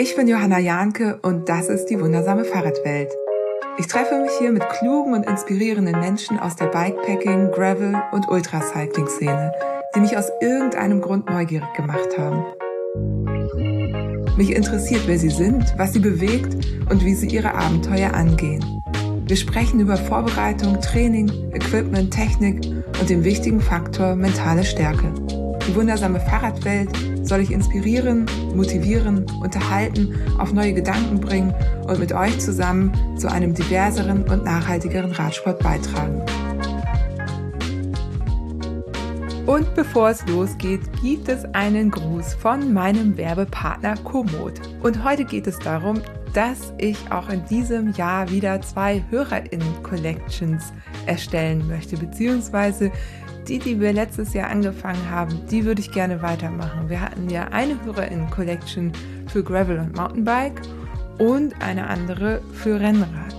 Ich bin Johanna Jahnke und das ist die wundersame Fahrradwelt. Ich treffe mich hier mit klugen und inspirierenden Menschen aus der Bikepacking, Gravel und Ultracycling-Szene, die mich aus irgendeinem Grund neugierig gemacht haben. Mich interessiert, wer sie sind, was sie bewegt und wie sie ihre Abenteuer angehen. Wir sprechen über Vorbereitung, Training, Equipment, Technik und den wichtigen Faktor mentale Stärke. Die wundersame Fahrradwelt soll ich inspirieren, motivieren, unterhalten, auf neue Gedanken bringen und mit euch zusammen zu einem diverseren und nachhaltigeren Radsport beitragen. Und bevor es losgeht, gibt es einen Gruß von meinem Werbepartner Komoot. Und heute geht es darum, dass ich auch in diesem Jahr wieder zwei HörerInnen-Collections erstellen möchte, beziehungsweise die, die wir letztes Jahr angefangen haben, die würde ich gerne weitermachen. Wir hatten ja eine HörerInnen-Collection für Gravel und Mountainbike und eine andere für Rennrad.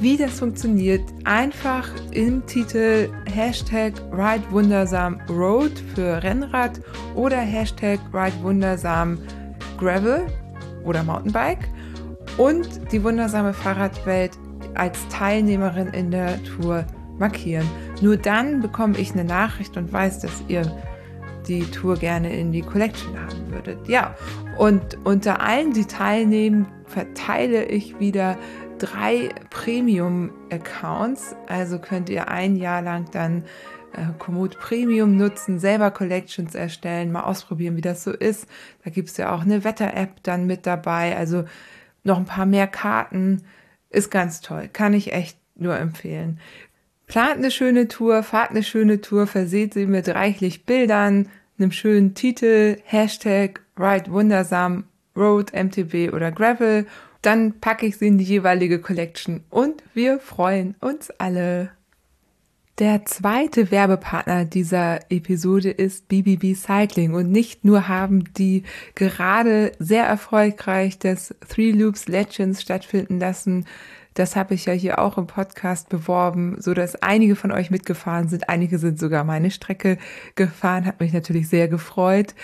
Wie das funktioniert, einfach im Titel Hashtag Ride Wundersam Road für Rennrad oder Hashtag Ride Wundersam Gravel oder Mountainbike und die wundersame Fahrradwelt als Teilnehmerin in der Tour markieren. Nur dann bekomme ich eine Nachricht und weiß, dass ihr die Tour gerne in die Collection haben würdet. Ja, und unter allen, die teilnehmen, verteile ich wieder drei Premium-Accounts. Also könnt ihr ein Jahr lang dann äh, Komoot Premium nutzen, selber Collections erstellen, mal ausprobieren, wie das so ist. Da gibt es ja auch eine Wetter-App dann mit dabei. Also noch ein paar mehr Karten. Ist ganz toll. Kann ich echt nur empfehlen. Plant eine schöne Tour, fahrt eine schöne Tour, verseht sie mit reichlich Bildern, einem schönen Titel, Hashtag Ride Wundersam, Road, MTB oder Gravel. Dann packe ich sie in die jeweilige Collection und wir freuen uns alle. Der zweite Werbepartner dieser Episode ist BBB Cycling und nicht nur haben die gerade sehr erfolgreich das Three Loops Legends stattfinden lassen, das habe ich ja hier auch im Podcast beworben, so dass einige von euch mitgefahren sind. Einige sind sogar meine Strecke gefahren. Hat mich natürlich sehr gefreut.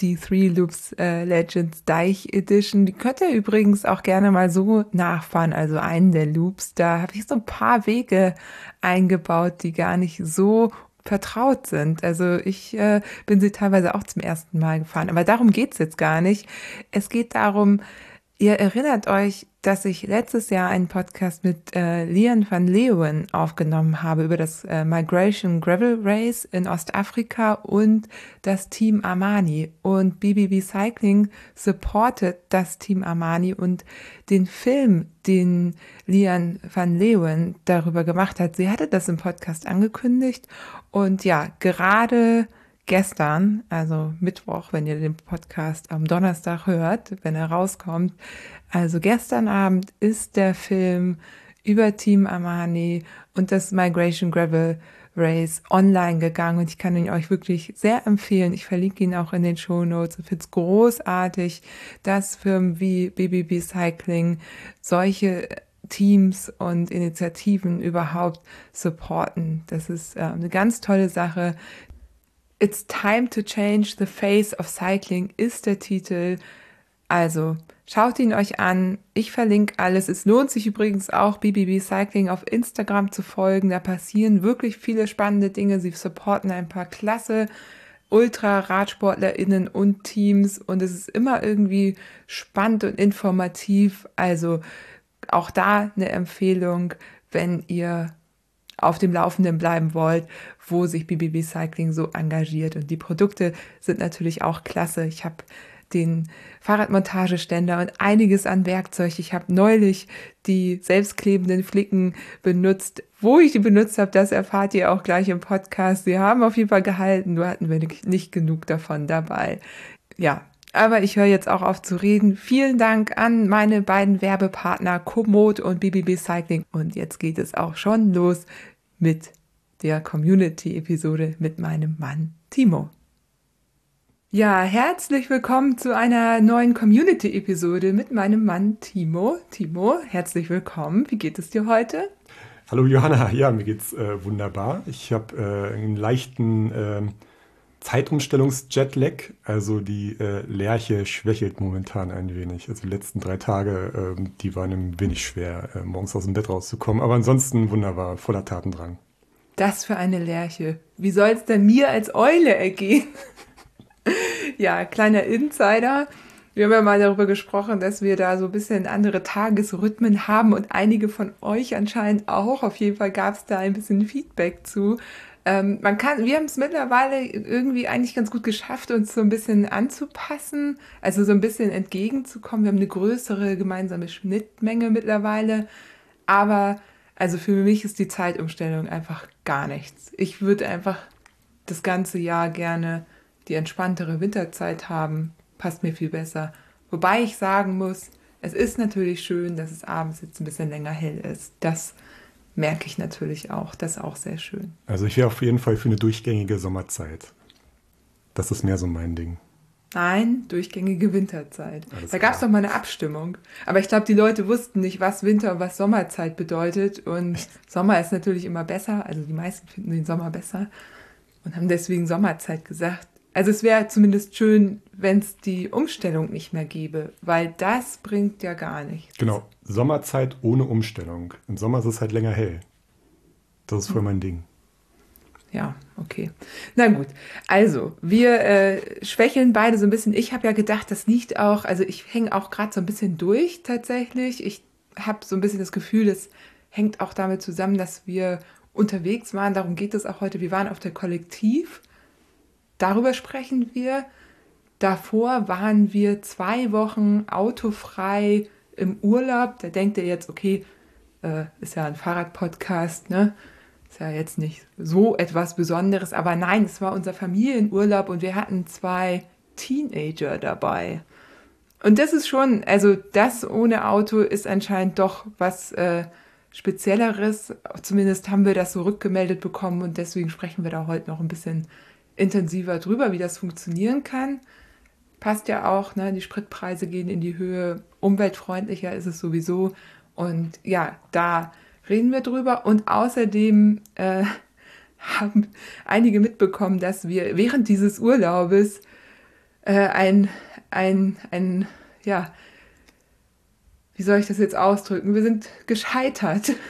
Die Three Loops äh, Legends Deich Edition. Die könnt ihr übrigens auch gerne mal so nachfahren. Also einen der Loops. Da habe ich so ein paar Wege eingebaut, die gar nicht so vertraut sind. Also ich äh, bin sie teilweise auch zum ersten Mal gefahren. Aber darum geht's jetzt gar nicht. Es geht darum, Ihr erinnert euch, dass ich letztes Jahr einen Podcast mit äh, Lian van Leeuwen aufgenommen habe über das äh, Migration Gravel Race in Ostafrika und das Team Armani. Und BBB Cycling supportet das Team Armani und den Film, den Lian van Leeuwen darüber gemacht hat. Sie hatte das im Podcast angekündigt und ja, gerade gestern, also Mittwoch, wenn ihr den Podcast am Donnerstag hört, wenn er rauskommt. Also gestern Abend ist der Film über Team Armani und das Migration Gravel Race online gegangen und ich kann ihn euch wirklich sehr empfehlen. Ich verlinke ihn auch in den Show Notes. Ich finde es großartig, dass Firmen wie BBB Cycling solche Teams und Initiativen überhaupt supporten. Das ist äh, eine ganz tolle Sache, It's Time to Change the Face of Cycling ist der Titel. Also schaut ihn euch an. Ich verlinke alles. Es lohnt sich übrigens auch, BBB Cycling auf Instagram zu folgen. Da passieren wirklich viele spannende Dinge. Sie supporten ein paar klasse Ultra-RadsportlerInnen und Teams und es ist immer irgendwie spannend und informativ. Also auch da eine Empfehlung, wenn ihr auf dem Laufenden bleiben wollt, wo sich BBB Cycling so engagiert. Und die Produkte sind natürlich auch klasse. Ich habe den Fahrradmontageständer und einiges an Werkzeug. Ich habe neulich die selbstklebenden Flicken benutzt. Wo ich die benutzt habe, das erfahrt ihr auch gleich im Podcast. Sie haben auf jeden Fall gehalten, nur hatten wir nicht genug davon dabei. Ja, aber ich höre jetzt auch auf zu reden. Vielen Dank an meine beiden Werbepartner Komoot und BBB Cycling. Und jetzt geht es auch schon los mit der Community-Episode mit meinem Mann Timo. Ja, herzlich willkommen zu einer neuen Community-Episode mit meinem Mann Timo. Timo, herzlich willkommen. Wie geht es dir heute? Hallo Johanna, ja, mir geht's äh, wunderbar. Ich habe äh, einen leichten äh, Zeitumstellungs-Jetlag. Also die äh, Lerche schwächelt momentan ein wenig. Also die letzten drei Tage, äh, die waren ein wenig schwer, äh, morgens aus dem Bett rauszukommen. Aber ansonsten wunderbar, voller Tatendrang. Das für eine Lerche. Wie soll es denn mir als Eule ergehen? ja, kleiner Insider. Wir haben ja mal darüber gesprochen, dass wir da so ein bisschen andere Tagesrhythmen haben und einige von euch anscheinend auch. Auf jeden Fall gab es da ein bisschen Feedback zu. Ähm, man kann, wir haben es mittlerweile irgendwie eigentlich ganz gut geschafft, uns so ein bisschen anzupassen, also so ein bisschen entgegenzukommen. Wir haben eine größere gemeinsame Schnittmenge mittlerweile, aber also für mich ist die Zeitumstellung einfach gar nichts. Ich würde einfach das ganze Jahr gerne die entspanntere Winterzeit haben passt mir viel besser. Wobei ich sagen muss, es ist natürlich schön, dass es abends jetzt ein bisschen länger hell ist. Das merke ich natürlich auch. Das ist auch sehr schön. Also ich wäre auf jeden Fall für eine durchgängige Sommerzeit. Das ist mehr so mein Ding. Nein, durchgängige Winterzeit. Alles da gab es doch mal eine Abstimmung. Aber ich glaube, die Leute wussten nicht, was Winter und was Sommerzeit bedeutet. Und Echt? Sommer ist natürlich immer besser. Also die meisten finden den Sommer besser und haben deswegen Sommerzeit gesagt. Also es wäre zumindest schön, wenn es die Umstellung nicht mehr gäbe, weil das bringt ja gar nichts. Genau, Sommerzeit ohne Umstellung. Im Sommer ist es halt länger hell. Das ist voll mein Ding. Ja, okay. Na gut. Also, wir äh, schwächeln beide so ein bisschen. Ich habe ja gedacht, das liegt auch, also ich hänge auch gerade so ein bisschen durch tatsächlich. Ich habe so ein bisschen das Gefühl, das hängt auch damit zusammen, dass wir unterwegs waren. Darum geht es auch heute. Wir waren auf der Kollektiv Darüber sprechen wir. Davor waren wir zwei Wochen autofrei im Urlaub. Da denkt ihr jetzt, okay, äh, ist ja ein Fahrradpodcast, ne? Ist ja jetzt nicht so etwas Besonderes. Aber nein, es war unser Familienurlaub und wir hatten zwei Teenager dabei. Und das ist schon, also das ohne Auto ist anscheinend doch was äh, Spezielleres. Zumindest haben wir das so rückgemeldet bekommen und deswegen sprechen wir da heute noch ein bisschen intensiver drüber, wie das funktionieren kann. Passt ja auch, ne? die Spritpreise gehen in die Höhe, umweltfreundlicher ist es sowieso. Und ja, da reden wir drüber. Und außerdem äh, haben einige mitbekommen, dass wir während dieses Urlaubes äh, ein, ein, ein, ja, wie soll ich das jetzt ausdrücken? Wir sind gescheitert.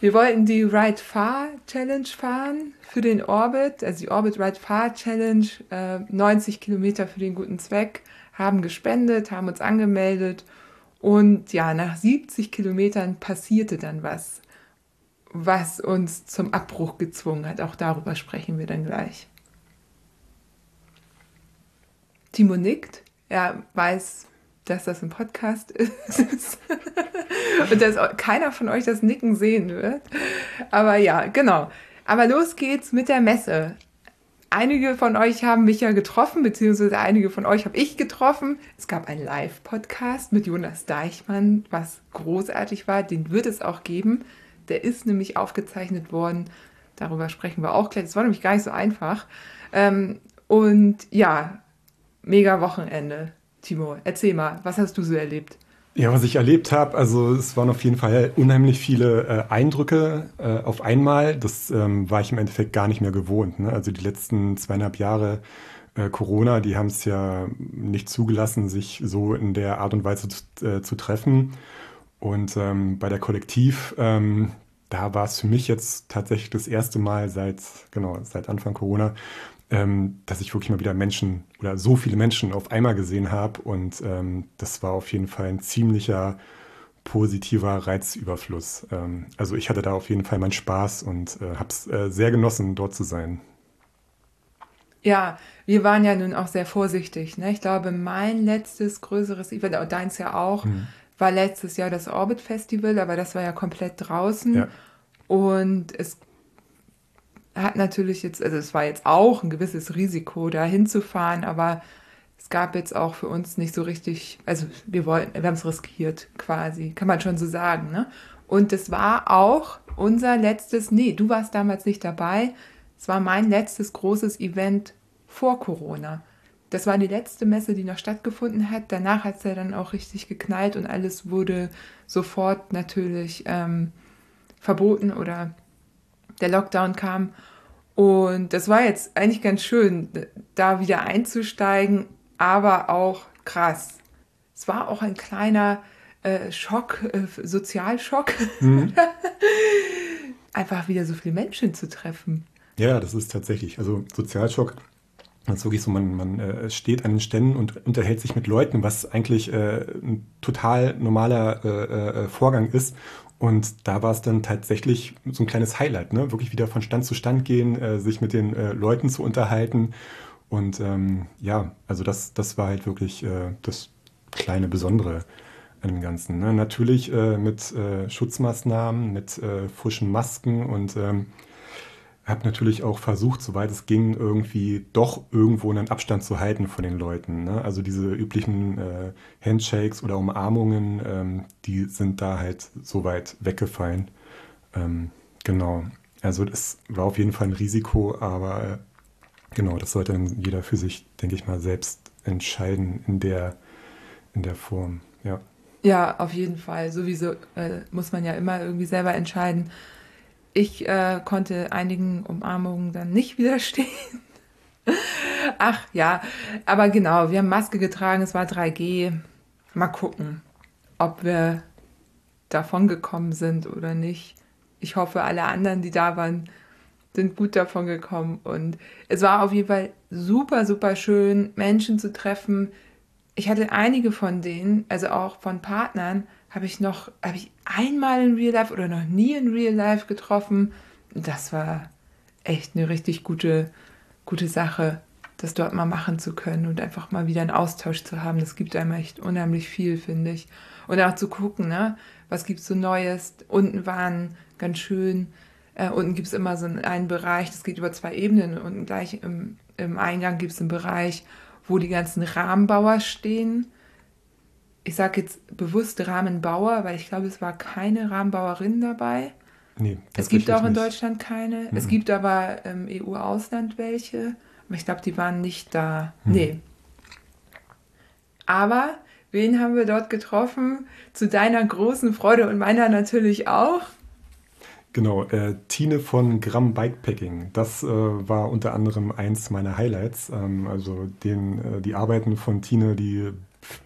Wir wollten die Ride Far Challenge fahren für den Orbit, also die Orbit Ride Far Challenge, äh, 90 Kilometer für den guten Zweck, haben gespendet, haben uns angemeldet und ja, nach 70 Kilometern passierte dann was, was uns zum Abbruch gezwungen hat. Auch darüber sprechen wir dann gleich. Timo nickt, er weiß, dass das ein Podcast ist und dass keiner von euch das Nicken sehen wird. Aber ja, genau. Aber los geht's mit der Messe. Einige von euch haben mich ja getroffen, beziehungsweise einige von euch habe ich getroffen. Es gab einen Live-Podcast mit Jonas Deichmann, was großartig war. Den wird es auch geben. Der ist nämlich aufgezeichnet worden. Darüber sprechen wir auch gleich. Das war nämlich gar nicht so einfach. Ähm, und ja, mega Wochenende. Timo, erzähl mal, was hast du so erlebt? Ja, was ich erlebt habe, also es waren auf jeden Fall unheimlich viele äh, Eindrücke äh, auf einmal. Das ähm, war ich im Endeffekt gar nicht mehr gewohnt. Ne? Also die letzten zweieinhalb Jahre äh, Corona, die haben es ja nicht zugelassen, sich so in der Art und Weise zu, äh, zu treffen. Und ähm, bei der Kollektiv, ähm, da war es für mich jetzt tatsächlich das erste Mal seit, genau, seit Anfang Corona, ähm, dass ich wirklich mal wieder Menschen oder so viele Menschen auf einmal gesehen habe. Und ähm, das war auf jeden Fall ein ziemlicher positiver Reizüberfluss. Ähm, also ich hatte da auf jeden Fall meinen Spaß und äh, habe es äh, sehr genossen, dort zu sein. Ja, wir waren ja nun auch sehr vorsichtig. Ne? Ich glaube, mein letztes größeres Event, auch deins ja auch, mhm. war letztes Jahr das Orbit Festival, aber das war ja komplett draußen. Ja. Und es hat natürlich jetzt, also es war jetzt auch ein gewisses Risiko, da hinzufahren, aber es gab jetzt auch für uns nicht so richtig, also wir wollten, wir haben es riskiert quasi, kann man schon so sagen, ne? Und es war auch unser letztes, nee, du warst damals nicht dabei, es war mein letztes großes Event vor Corona. Das war die letzte Messe, die noch stattgefunden hat. Danach hat es ja dann auch richtig geknallt und alles wurde sofort natürlich ähm, verboten oder der Lockdown kam. Und das war jetzt eigentlich ganz schön, da wieder einzusteigen, aber auch krass. Es war auch ein kleiner äh, Schock, äh, Sozialschock, mhm. einfach wieder so viele Menschen zu treffen. Ja, das ist tatsächlich. Also Sozialschock ist wirklich so, man, man äh, steht an den Ständen und unterhält sich mit Leuten, was eigentlich äh, ein total normaler äh, äh Vorgang ist. Und da war es dann tatsächlich so ein kleines Highlight, ne? Wirklich wieder von Stand zu Stand gehen, äh, sich mit den äh, Leuten zu unterhalten. Und ähm, ja, also das, das war halt wirklich das kleine Besondere an dem Ganzen. Ne? Natürlich mit Schutzmaßnahmen, mit frischen Masken und ähm, habe natürlich auch versucht, soweit es ging, irgendwie doch irgendwo einen Abstand zu halten von den Leuten. Ne? Also diese üblichen äh, Handshakes oder Umarmungen, ähm, die sind da halt so weit weggefallen. Ähm, genau. Also das war auf jeden Fall ein Risiko, aber äh, genau, das sollte dann jeder für sich, denke ich mal, selbst entscheiden in der, in der Form. Ja. Ja, auf jeden Fall. Sowieso äh, muss man ja immer irgendwie selber entscheiden ich äh, konnte einigen Umarmungen dann nicht widerstehen. Ach ja, aber genau, wir haben Maske getragen, es war 3G. Mal gucken, ob wir davon gekommen sind oder nicht. Ich hoffe, alle anderen, die da waren, sind gut davon gekommen. Und es war auf jeden Fall super, super schön, Menschen zu treffen. Ich hatte einige von denen, also auch von Partnern, habe ich noch, habe ich einmal in Real Life oder noch nie in Real Life getroffen. Das war echt eine richtig gute, gute Sache, das dort mal machen zu können und einfach mal wieder einen Austausch zu haben. Das gibt einem echt unheimlich viel, finde ich. Und auch zu gucken, ne, was gibt es so Neues. Unten waren ganz schön, äh, unten gibt es immer so einen Bereich, das geht über zwei Ebenen und gleich im, im Eingang gibt es einen Bereich, wo die ganzen Rahmenbauer stehen ich sage jetzt bewusst Rahmenbauer, weil ich glaube, es war keine Rahmenbauerin dabei. Nee, es gibt auch in Deutschland keine. Mhm. Es gibt aber im EU-Ausland welche. Aber ich glaube, die waren nicht da. Mhm. Nee. Aber wen haben wir dort getroffen? Zu deiner großen Freude und meiner natürlich auch. Genau, äh, Tine von Gramm Bikepacking. Das äh, war unter anderem eins meiner Highlights. Ähm, also den, äh, die Arbeiten von Tine, die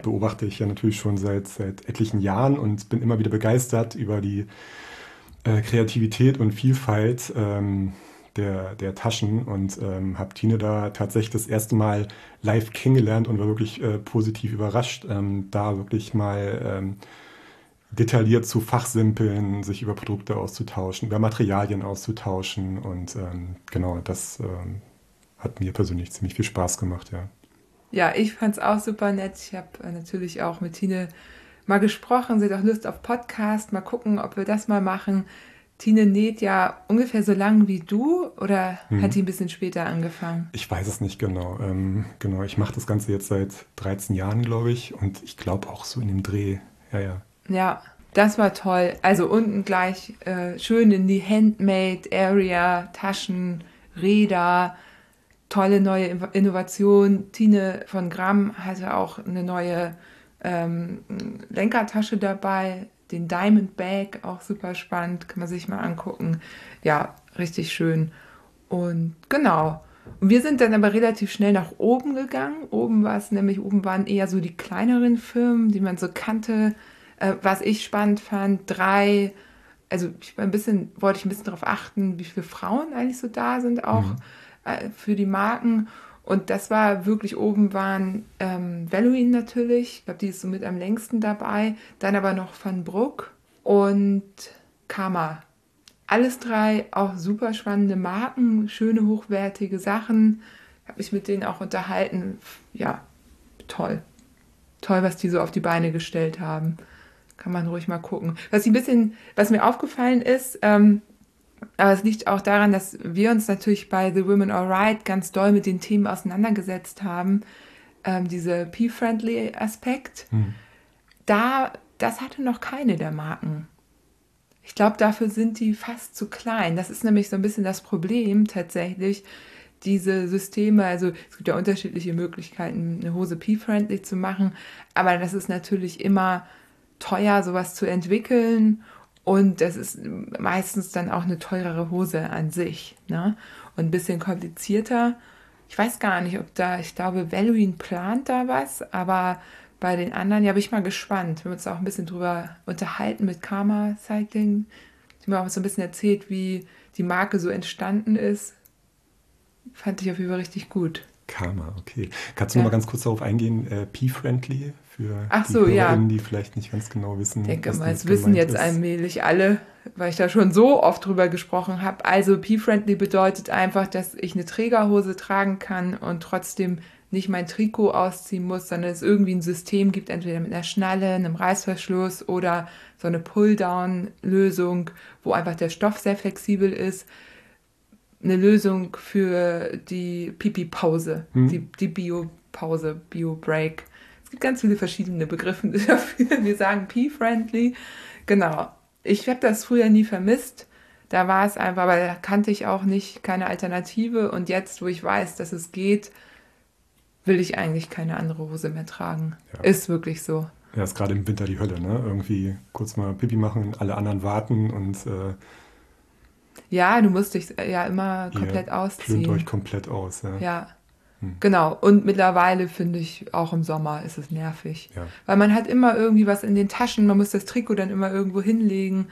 beobachte ich ja natürlich schon seit, seit etlichen Jahren und bin immer wieder begeistert über die äh, Kreativität und Vielfalt ähm, der, der Taschen und ähm, habe Tine da tatsächlich das erste Mal live kennengelernt und war wirklich äh, positiv überrascht, ähm, da wirklich mal ähm, detailliert zu fachsimpeln, sich über Produkte auszutauschen, über Materialien auszutauschen und ähm, genau, das ähm, hat mir persönlich ziemlich viel Spaß gemacht, ja ja, ich fand es auch super nett. Ich habe äh, natürlich auch mit Tine mal gesprochen. Sie hat auch Lust auf Podcast. Mal gucken, ob wir das mal machen. Tine näht ja ungefähr so lang wie du oder mhm. hat die ein bisschen später angefangen? Ich weiß es nicht genau. Ähm, genau, ich mache das Ganze jetzt seit 13 Jahren, glaube ich. Und ich glaube auch so in dem Dreh. Ja, ja. Ja, das war toll. Also unten gleich äh, schön in die Handmade Area, Taschen, Räder tolle neue Innovation. Tine von Gramm hatte auch eine neue ähm, Lenkertasche dabei, den Diamond Bag, auch super spannend, kann man sich mal angucken. Ja, richtig schön. Und genau. Und wir sind dann aber relativ schnell nach oben gegangen. Oben war es nämlich, oben waren eher so die kleineren Firmen, die man so kannte. Äh, was ich spannend fand, drei, also ich war ein bisschen, wollte ich ein bisschen darauf achten, wie viele Frauen eigentlich so da sind auch. Mhm für die Marken. Und das war wirklich oben waren ähm, Valuin natürlich, ich glaube, die ist so mit am längsten dabei. Dann aber noch Van Bruck und Kama. Alles drei auch super spannende Marken, schöne, hochwertige Sachen. Habe mich mit denen auch unterhalten. Ja, toll. Toll, was die so auf die Beine gestellt haben. Kann man ruhig mal gucken. Was ein bisschen, was mir aufgefallen ist, ähm, aber es liegt auch daran, dass wir uns natürlich bei The Women Alright ganz doll mit den Themen auseinandergesetzt haben. Ähm, diese P-Friendly Aspekt. Hm. Da, das hatte noch keine der Marken. Ich glaube, dafür sind die fast zu klein. Das ist nämlich so ein bisschen das Problem tatsächlich. Diese Systeme, also es gibt ja unterschiedliche Möglichkeiten, eine Hose P-friendly zu machen, aber das ist natürlich immer teuer, sowas zu entwickeln und das ist meistens dann auch eine teurere Hose an sich. Ne? und ein bisschen komplizierter. Ich weiß gar nicht, ob da, ich glaube, Valuin plant da was, aber bei den anderen, ja, bin ich mal gespannt. Wir haben uns auch ein bisschen drüber unterhalten mit Karma Cycling. Die mir auch so ein bisschen erzählt, wie die Marke so entstanden ist. Fand ich auf jeden Fall richtig gut. Karma, okay. Kannst du ja. noch mal ganz kurz darauf eingehen, äh, P-Friendly für Ach so, die ja. die vielleicht nicht ganz genau wissen. Ich denke mal, es wissen jetzt ist. allmählich alle, weil ich da schon so oft drüber gesprochen habe. Also P-Friendly bedeutet einfach, dass ich eine Trägerhose tragen kann und trotzdem nicht mein Trikot ausziehen muss, sondern es irgendwie ein System gibt, entweder mit einer Schnalle, einem Reißverschluss oder so eine Pull-Down-Lösung, wo einfach der Stoff sehr flexibel ist. Eine Lösung für die Pipi-Pause, hm. die, die Bio-Pause, Bio-Break. Gibt ganz viele verschiedene Begriffe dafür. Wir sagen P-Friendly. Genau. Ich habe das früher nie vermisst. Da war es einfach, weil da kannte ich auch nicht keine Alternative. Und jetzt, wo ich weiß, dass es geht, will ich eigentlich keine andere Hose mehr tragen. Ja. Ist wirklich so. Ja, ist gerade im Winter die Hölle, ne? Irgendwie kurz mal Pipi machen, alle anderen warten und. Äh, ja, du musst dich ja immer komplett ausziehen. Klönt euch komplett aus, ja. Ja. Hm. Genau. Und mittlerweile finde ich, auch im Sommer ist es nervig. Ja. Weil man hat immer irgendwie was in den Taschen, man muss das Trikot dann immer irgendwo hinlegen.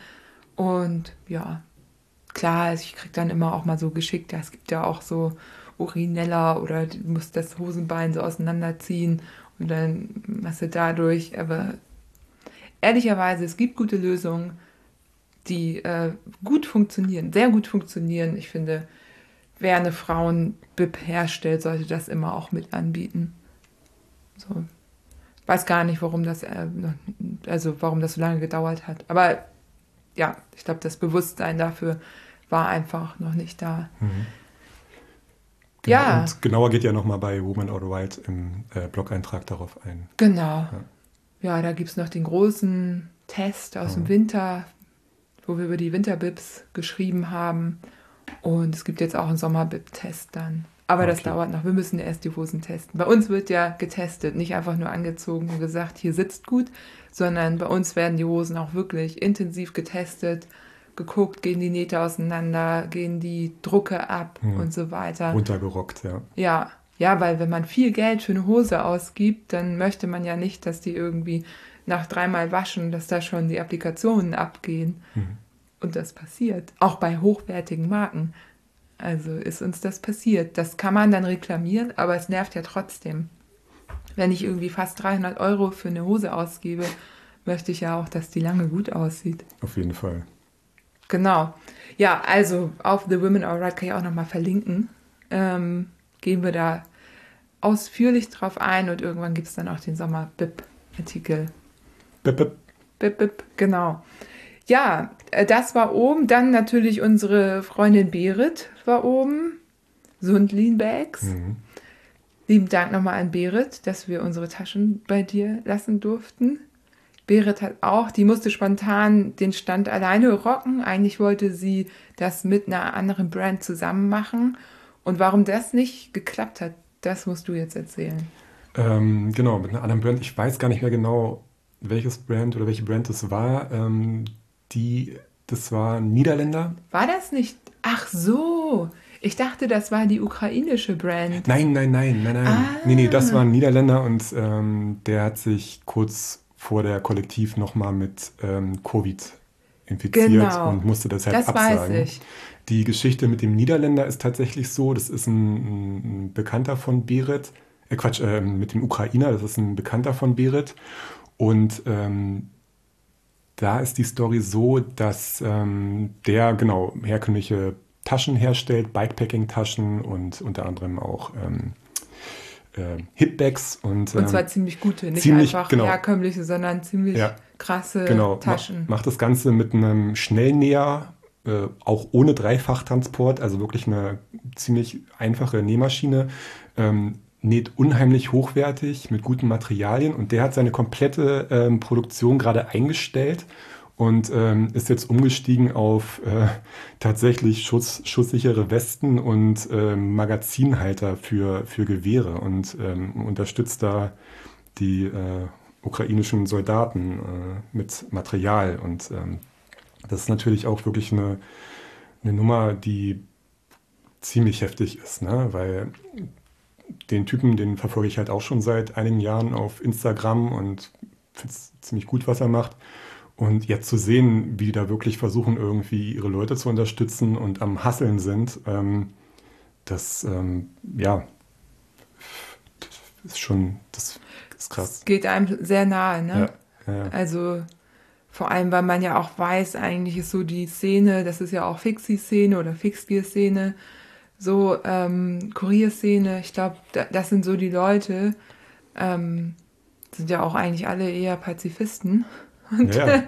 Und ja, klar, ich kriege dann immer auch mal so geschickt, es gibt ja auch so Urinella oder du musst das Hosenbein so auseinanderziehen und dann machst du dadurch. Aber ehrlicherweise, es gibt gute Lösungen, die äh, gut funktionieren, sehr gut funktionieren. Ich finde, wer eine Frauenbib herstellt, sollte das immer auch mit anbieten. So. Weiß gar nicht, warum das, äh, also warum das so lange gedauert hat. Aber ja, ich glaube, das Bewusstsein dafür war einfach noch nicht da. Mhm. Genau, ja. Und genauer geht ja nochmal bei Woman or Wild im äh, Blog-Eintrag darauf ein. Genau. Ja, ja da gibt es noch den großen Test aus ja. dem Winter, wo wir über die Winterbibs geschrieben haben. Und es gibt jetzt auch einen Sommerbib-Test dann. Aber okay. das dauert noch. Wir müssen erst die Hosen testen. Bei uns wird ja getestet, nicht einfach nur angezogen und gesagt, hier sitzt gut, sondern bei uns werden die Hosen auch wirklich intensiv getestet geguckt, gehen die Nähte auseinander, gehen die Drucke ab hm. und so weiter. Runtergerockt, ja. Ja, ja, weil wenn man viel Geld für eine Hose ausgibt, dann möchte man ja nicht, dass die irgendwie nach dreimal waschen, dass da schon die Applikationen abgehen. Hm. Und das passiert. Auch bei hochwertigen Marken. Also ist uns das passiert. Das kann man dann reklamieren, aber es nervt ja trotzdem. Wenn ich irgendwie fast 300 Euro für eine Hose ausgebe, möchte ich ja auch, dass die lange gut aussieht. Auf jeden Fall. Genau. Ja, also auf The Women Alright kann ich auch nochmal verlinken. Ähm, gehen wir da ausführlich drauf ein und irgendwann gibt es dann auch den Sommer-Bip-Artikel. Bip, bip. Bip, bip, genau. Ja, äh, das war oben. Dann natürlich unsere Freundin Berit war oben. Sundlin Bags. Mhm. Lieben Dank nochmal an Berit, dass wir unsere Taschen bei dir lassen durften. Berit hat auch, die musste spontan den Stand alleine rocken. Eigentlich wollte sie das mit einer anderen Brand zusammen machen. Und warum das nicht geklappt hat, das musst du jetzt erzählen. Ähm, genau, mit einer anderen Brand. Ich weiß gar nicht mehr genau, welches Brand oder welche Brand das war. Ähm, die, das war Niederländer. War das nicht? Ach so. Ich dachte, das war die ukrainische Brand. Nein, nein, nein, nein, nein. Ah. Nee, nee, das war ein Niederländer und ähm, der hat sich kurz vor der Kollektiv nochmal mit ähm, Covid infiziert genau. und musste deshalb das absagen. Weiß ich. Die Geschichte mit dem Niederländer ist tatsächlich so, das ist ein, ein Bekannter von Berit, äh Quatsch, äh, mit dem Ukrainer, das ist ein Bekannter von Berit und ähm, da ist die Story so, dass ähm, der genau herkömmliche Taschen herstellt, Bikepacking-Taschen und unter anderem auch ähm, äh, Hitbags und. Und zwar ähm, ziemlich gute, nicht ziemlich, einfach genau. herkömmliche, sondern ziemlich ja, krasse genau, Taschen. Ma macht das Ganze mit einem Schnellnäher, äh, auch ohne Dreifachtransport, also wirklich eine ziemlich einfache Nähmaschine. Ähm, näht unheimlich hochwertig mit guten Materialien und der hat seine komplette ähm, Produktion gerade eingestellt und ähm, ist jetzt umgestiegen auf äh, tatsächlich Schuss, schusssichere Westen und äh, Magazinhalter für, für Gewehre und ähm, unterstützt da die äh, ukrainischen Soldaten äh, mit Material. Und ähm, das ist natürlich auch wirklich eine, eine Nummer, die ziemlich heftig ist, ne? weil den Typen, den verfolge ich halt auch schon seit einigen Jahren auf Instagram und finde es ziemlich gut, was er macht. Und jetzt zu sehen, wie die da wirklich versuchen, irgendwie ihre Leute zu unterstützen und am Hasseln sind, ähm, das, ähm, ja, ist schon, das ist krass. Das geht einem sehr nahe, ne? Ja, ja. Also vor allem, weil man ja auch weiß, eigentlich ist so die Szene, das ist ja auch Fixie-Szene oder Fixgear-Szene, so ähm, Kurierszene, ich glaube, da, das sind so die Leute, ähm, sind ja auch eigentlich alle eher Pazifisten. Und, ja, ja.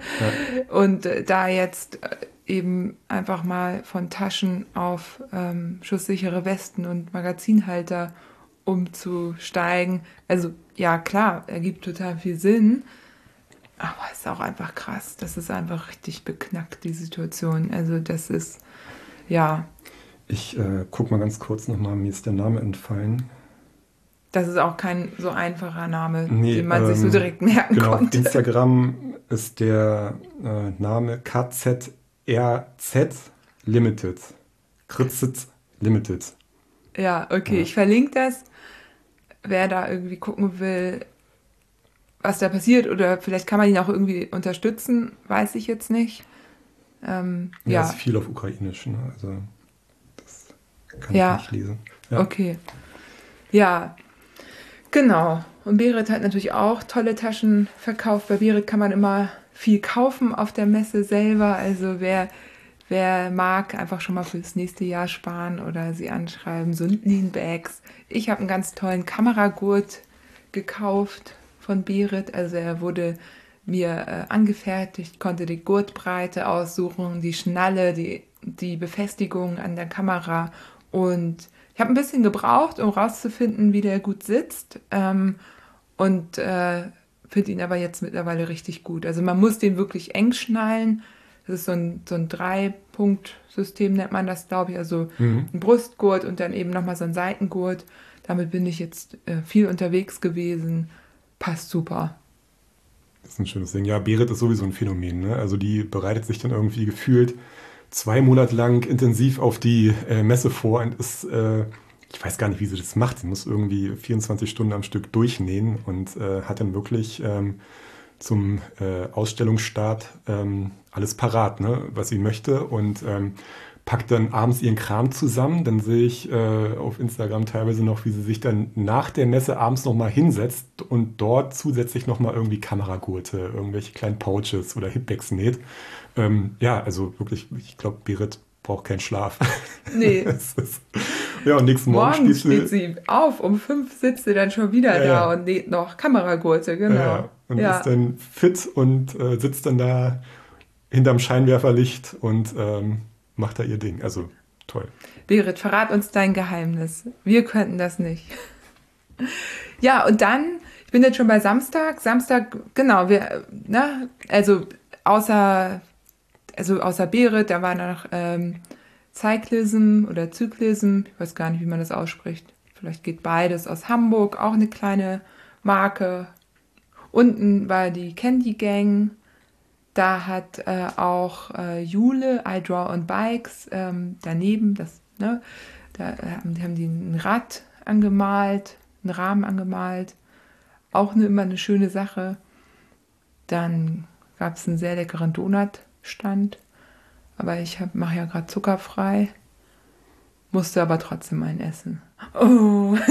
und äh, da jetzt äh, eben einfach mal von Taschen auf ähm, schusssichere Westen und Magazinhalter umzusteigen. Also ja, klar, ergibt total viel Sinn. Aber es ist auch einfach krass. Das ist einfach richtig beknackt, die Situation. Also das ist, ja. Ich äh, guck mal ganz kurz nochmal, mir ist der Name entfallen. Das ist auch kein so einfacher Name, nee, den man ähm, sich so ähm, direkt merken genau, konnte. Instagram ist der äh, Name KZRZ Limited. KZRZ Limited. Ja, okay, ja. ich verlinke das. Wer da irgendwie gucken will, was da passiert oder vielleicht kann man ihn auch irgendwie unterstützen, weiß ich jetzt nicht. Ähm, ja, ja, ist viel auf Ukrainisch, ne? also kann ja. ich nicht lesen. Ja. Okay. Ja, Genau. Und Berit hat natürlich auch tolle Taschen verkauft. Bei Berit kann man immer viel kaufen auf der Messe selber. Also wer, wer mag, einfach schon mal fürs nächste Jahr sparen oder sie anschreiben. So Lean Bags. Ich habe einen ganz tollen Kameragurt gekauft von Berit. Also er wurde mir äh, angefertigt, konnte die Gurtbreite aussuchen, die Schnalle, die, die Befestigung an der Kamera und ich habe ein bisschen gebraucht, um rauszufinden, wie der gut sitzt. Ähm, und äh, finde ihn aber jetzt mittlerweile richtig gut. Also man muss den wirklich eng schnallen. Das ist so ein, so ein Drei-Punkt-System, nennt man das, glaube ich. Also mhm. ein Brustgurt und dann eben nochmal so ein Seitengurt. Damit bin ich jetzt äh, viel unterwegs gewesen. Passt super. Das ist ein schönes Ding. Ja, Berit ist sowieso ein Phänomen. Ne? Also die bereitet sich dann irgendwie gefühlt zwei Monate lang intensiv auf die äh, Messe vor und ist, äh, ich weiß gar nicht, wie sie das macht. Sie muss irgendwie 24 Stunden am Stück durchnähen und äh, hat dann wirklich ähm, zum äh, Ausstellungsstart ähm, alles parat, ne, was sie möchte und ähm, packt dann abends ihren Kram zusammen. Dann sehe ich äh, auf Instagram teilweise noch, wie sie sich dann nach der Messe abends nochmal hinsetzt und dort zusätzlich nochmal irgendwie Kameragurte, irgendwelche kleinen Pouches oder Hipbags näht. Ähm, ja, also wirklich, ich glaube, Berit braucht keinen Schlaf. Nee. ist, ja, und nächsten Morgen, Morgen steht sie auf, um fünf sitzt sie dann schon wieder ja, da ja. und näht noch Kameragurte, genau. Ja, und ist dann fit und äh, sitzt dann da hinterm Scheinwerferlicht und ähm, macht da ihr Ding. Also toll. Berit, verrat uns dein Geheimnis. Wir könnten das nicht. ja, und dann, ich bin jetzt schon bei Samstag. Samstag, genau, wir, ne, also außer also außer Berit, da war noch ähm, Cyclism oder Zyklism, ich weiß gar nicht, wie man das ausspricht. Vielleicht geht beides aus Hamburg, auch eine kleine Marke. Unten war die Candy Gang. Da hat äh, auch äh, Jule, I Draw on Bikes, ähm, daneben, das, ne, da haben, haben die ein Rad angemalt, einen Rahmen angemalt. Auch eine, immer eine schöne Sache. Dann gab es einen sehr leckeren Donut stand. Aber ich mache ja gerade zuckerfrei. Musste aber trotzdem einen essen. Oh.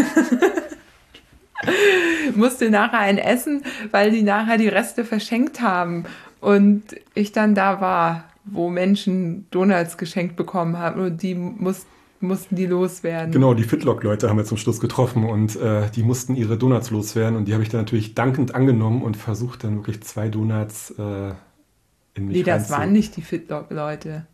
musste nachher einen essen, weil die nachher die Reste verschenkt haben. Und ich dann da war, wo Menschen Donuts geschenkt bekommen haben und die mussten mussten die loswerden. Genau, die Fitlock-Leute haben wir zum Schluss getroffen und äh, die mussten ihre Donuts loswerden und die habe ich dann natürlich dankend angenommen und versucht dann wirklich zwei Donuts äh, in mich Nee, das waren nicht die Fitlock-Leute.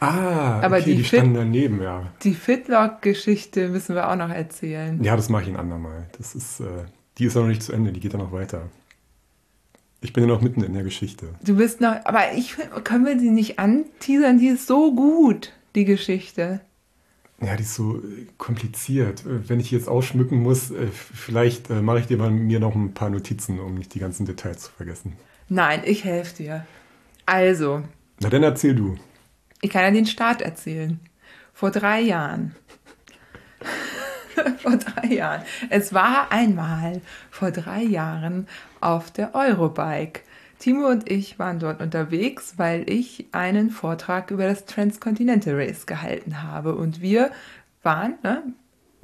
Ah, aber okay, die, die standen daneben, ja. Die Fitlock-Geschichte müssen wir auch noch erzählen. Ja, das mache ich ein andermal. Das ist, äh, die ist ja noch nicht zu Ende, die geht ja noch weiter. Ich bin ja noch mitten in der Geschichte. Du bist noch, aber ich können wir die nicht anteasern? Die ist so gut, die Geschichte. Ja, die ist so äh, kompliziert. Wenn ich jetzt ausschmücken muss, äh, vielleicht äh, mache ich dir mal mir noch ein paar Notizen, um nicht die ganzen Details zu vergessen. Nein, ich helfe dir. Also. Na dann erzähl du. Ich kann ja den Start erzählen. Vor drei Jahren vor drei Jahren. Es war einmal vor drei Jahren auf der Eurobike. Timo und ich waren dort unterwegs, weil ich einen Vortrag über das Transcontinental Race gehalten habe. Und wir waren, ne,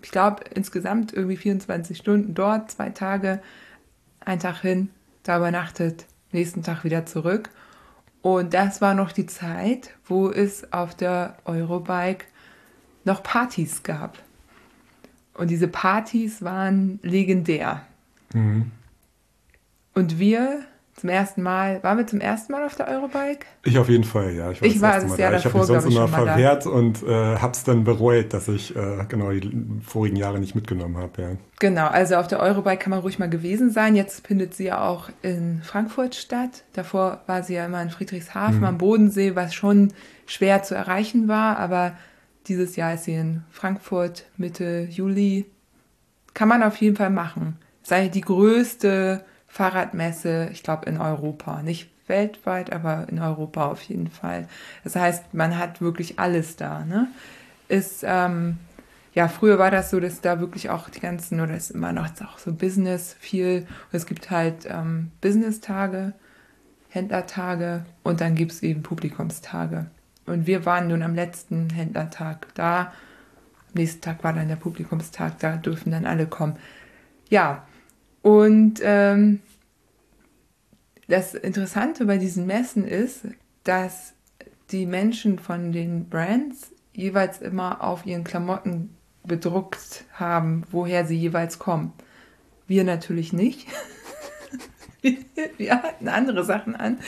ich glaube, insgesamt irgendwie 24 Stunden dort, zwei Tage, ein Tag hin, da übernachtet, nächsten Tag wieder zurück. Und das war noch die Zeit, wo es auf der Eurobike noch Partys gab. Und diese Partys waren legendär. Mhm. Und wir zum ersten Mal, waren wir zum ersten Mal auf der Eurobike? Ich auf jeden Fall, ja. Ich war, ich war das, das Jahr da. Ich habe mich sonst immer verwehrt und äh, habe es dann bereut, dass ich äh, genau die vorigen Jahre nicht mitgenommen habe. Ja. Genau, also auf der Eurobike kann man ruhig mal gewesen sein. Jetzt findet sie ja auch in Frankfurt statt. Davor war sie ja immer in Friedrichshafen mhm. am Bodensee, was schon schwer zu erreichen war. Aber dieses Jahr ist sie in Frankfurt Mitte Juli. Kann man auf jeden Fall machen. Sei die größte Fahrradmesse, ich glaube in Europa, nicht weltweit, aber in Europa auf jeden Fall. Das heißt, man hat wirklich alles da. Ne? Ist ähm, ja früher war das so, dass da wirklich auch die ganzen oder ist immer noch auch so Business viel. Und es gibt halt ähm, Business-Tage, Händlertage und dann gibt es eben Publikumstage. Und wir waren nun am letzten Händlertag da. Am nächsten Tag war dann der Publikumstag, da dürfen dann alle kommen. Ja, und ähm, das Interessante bei diesen Messen ist, dass die Menschen von den Brands jeweils immer auf ihren Klamotten bedruckt haben, woher sie jeweils kommen. Wir natürlich nicht. wir hatten andere Sachen an.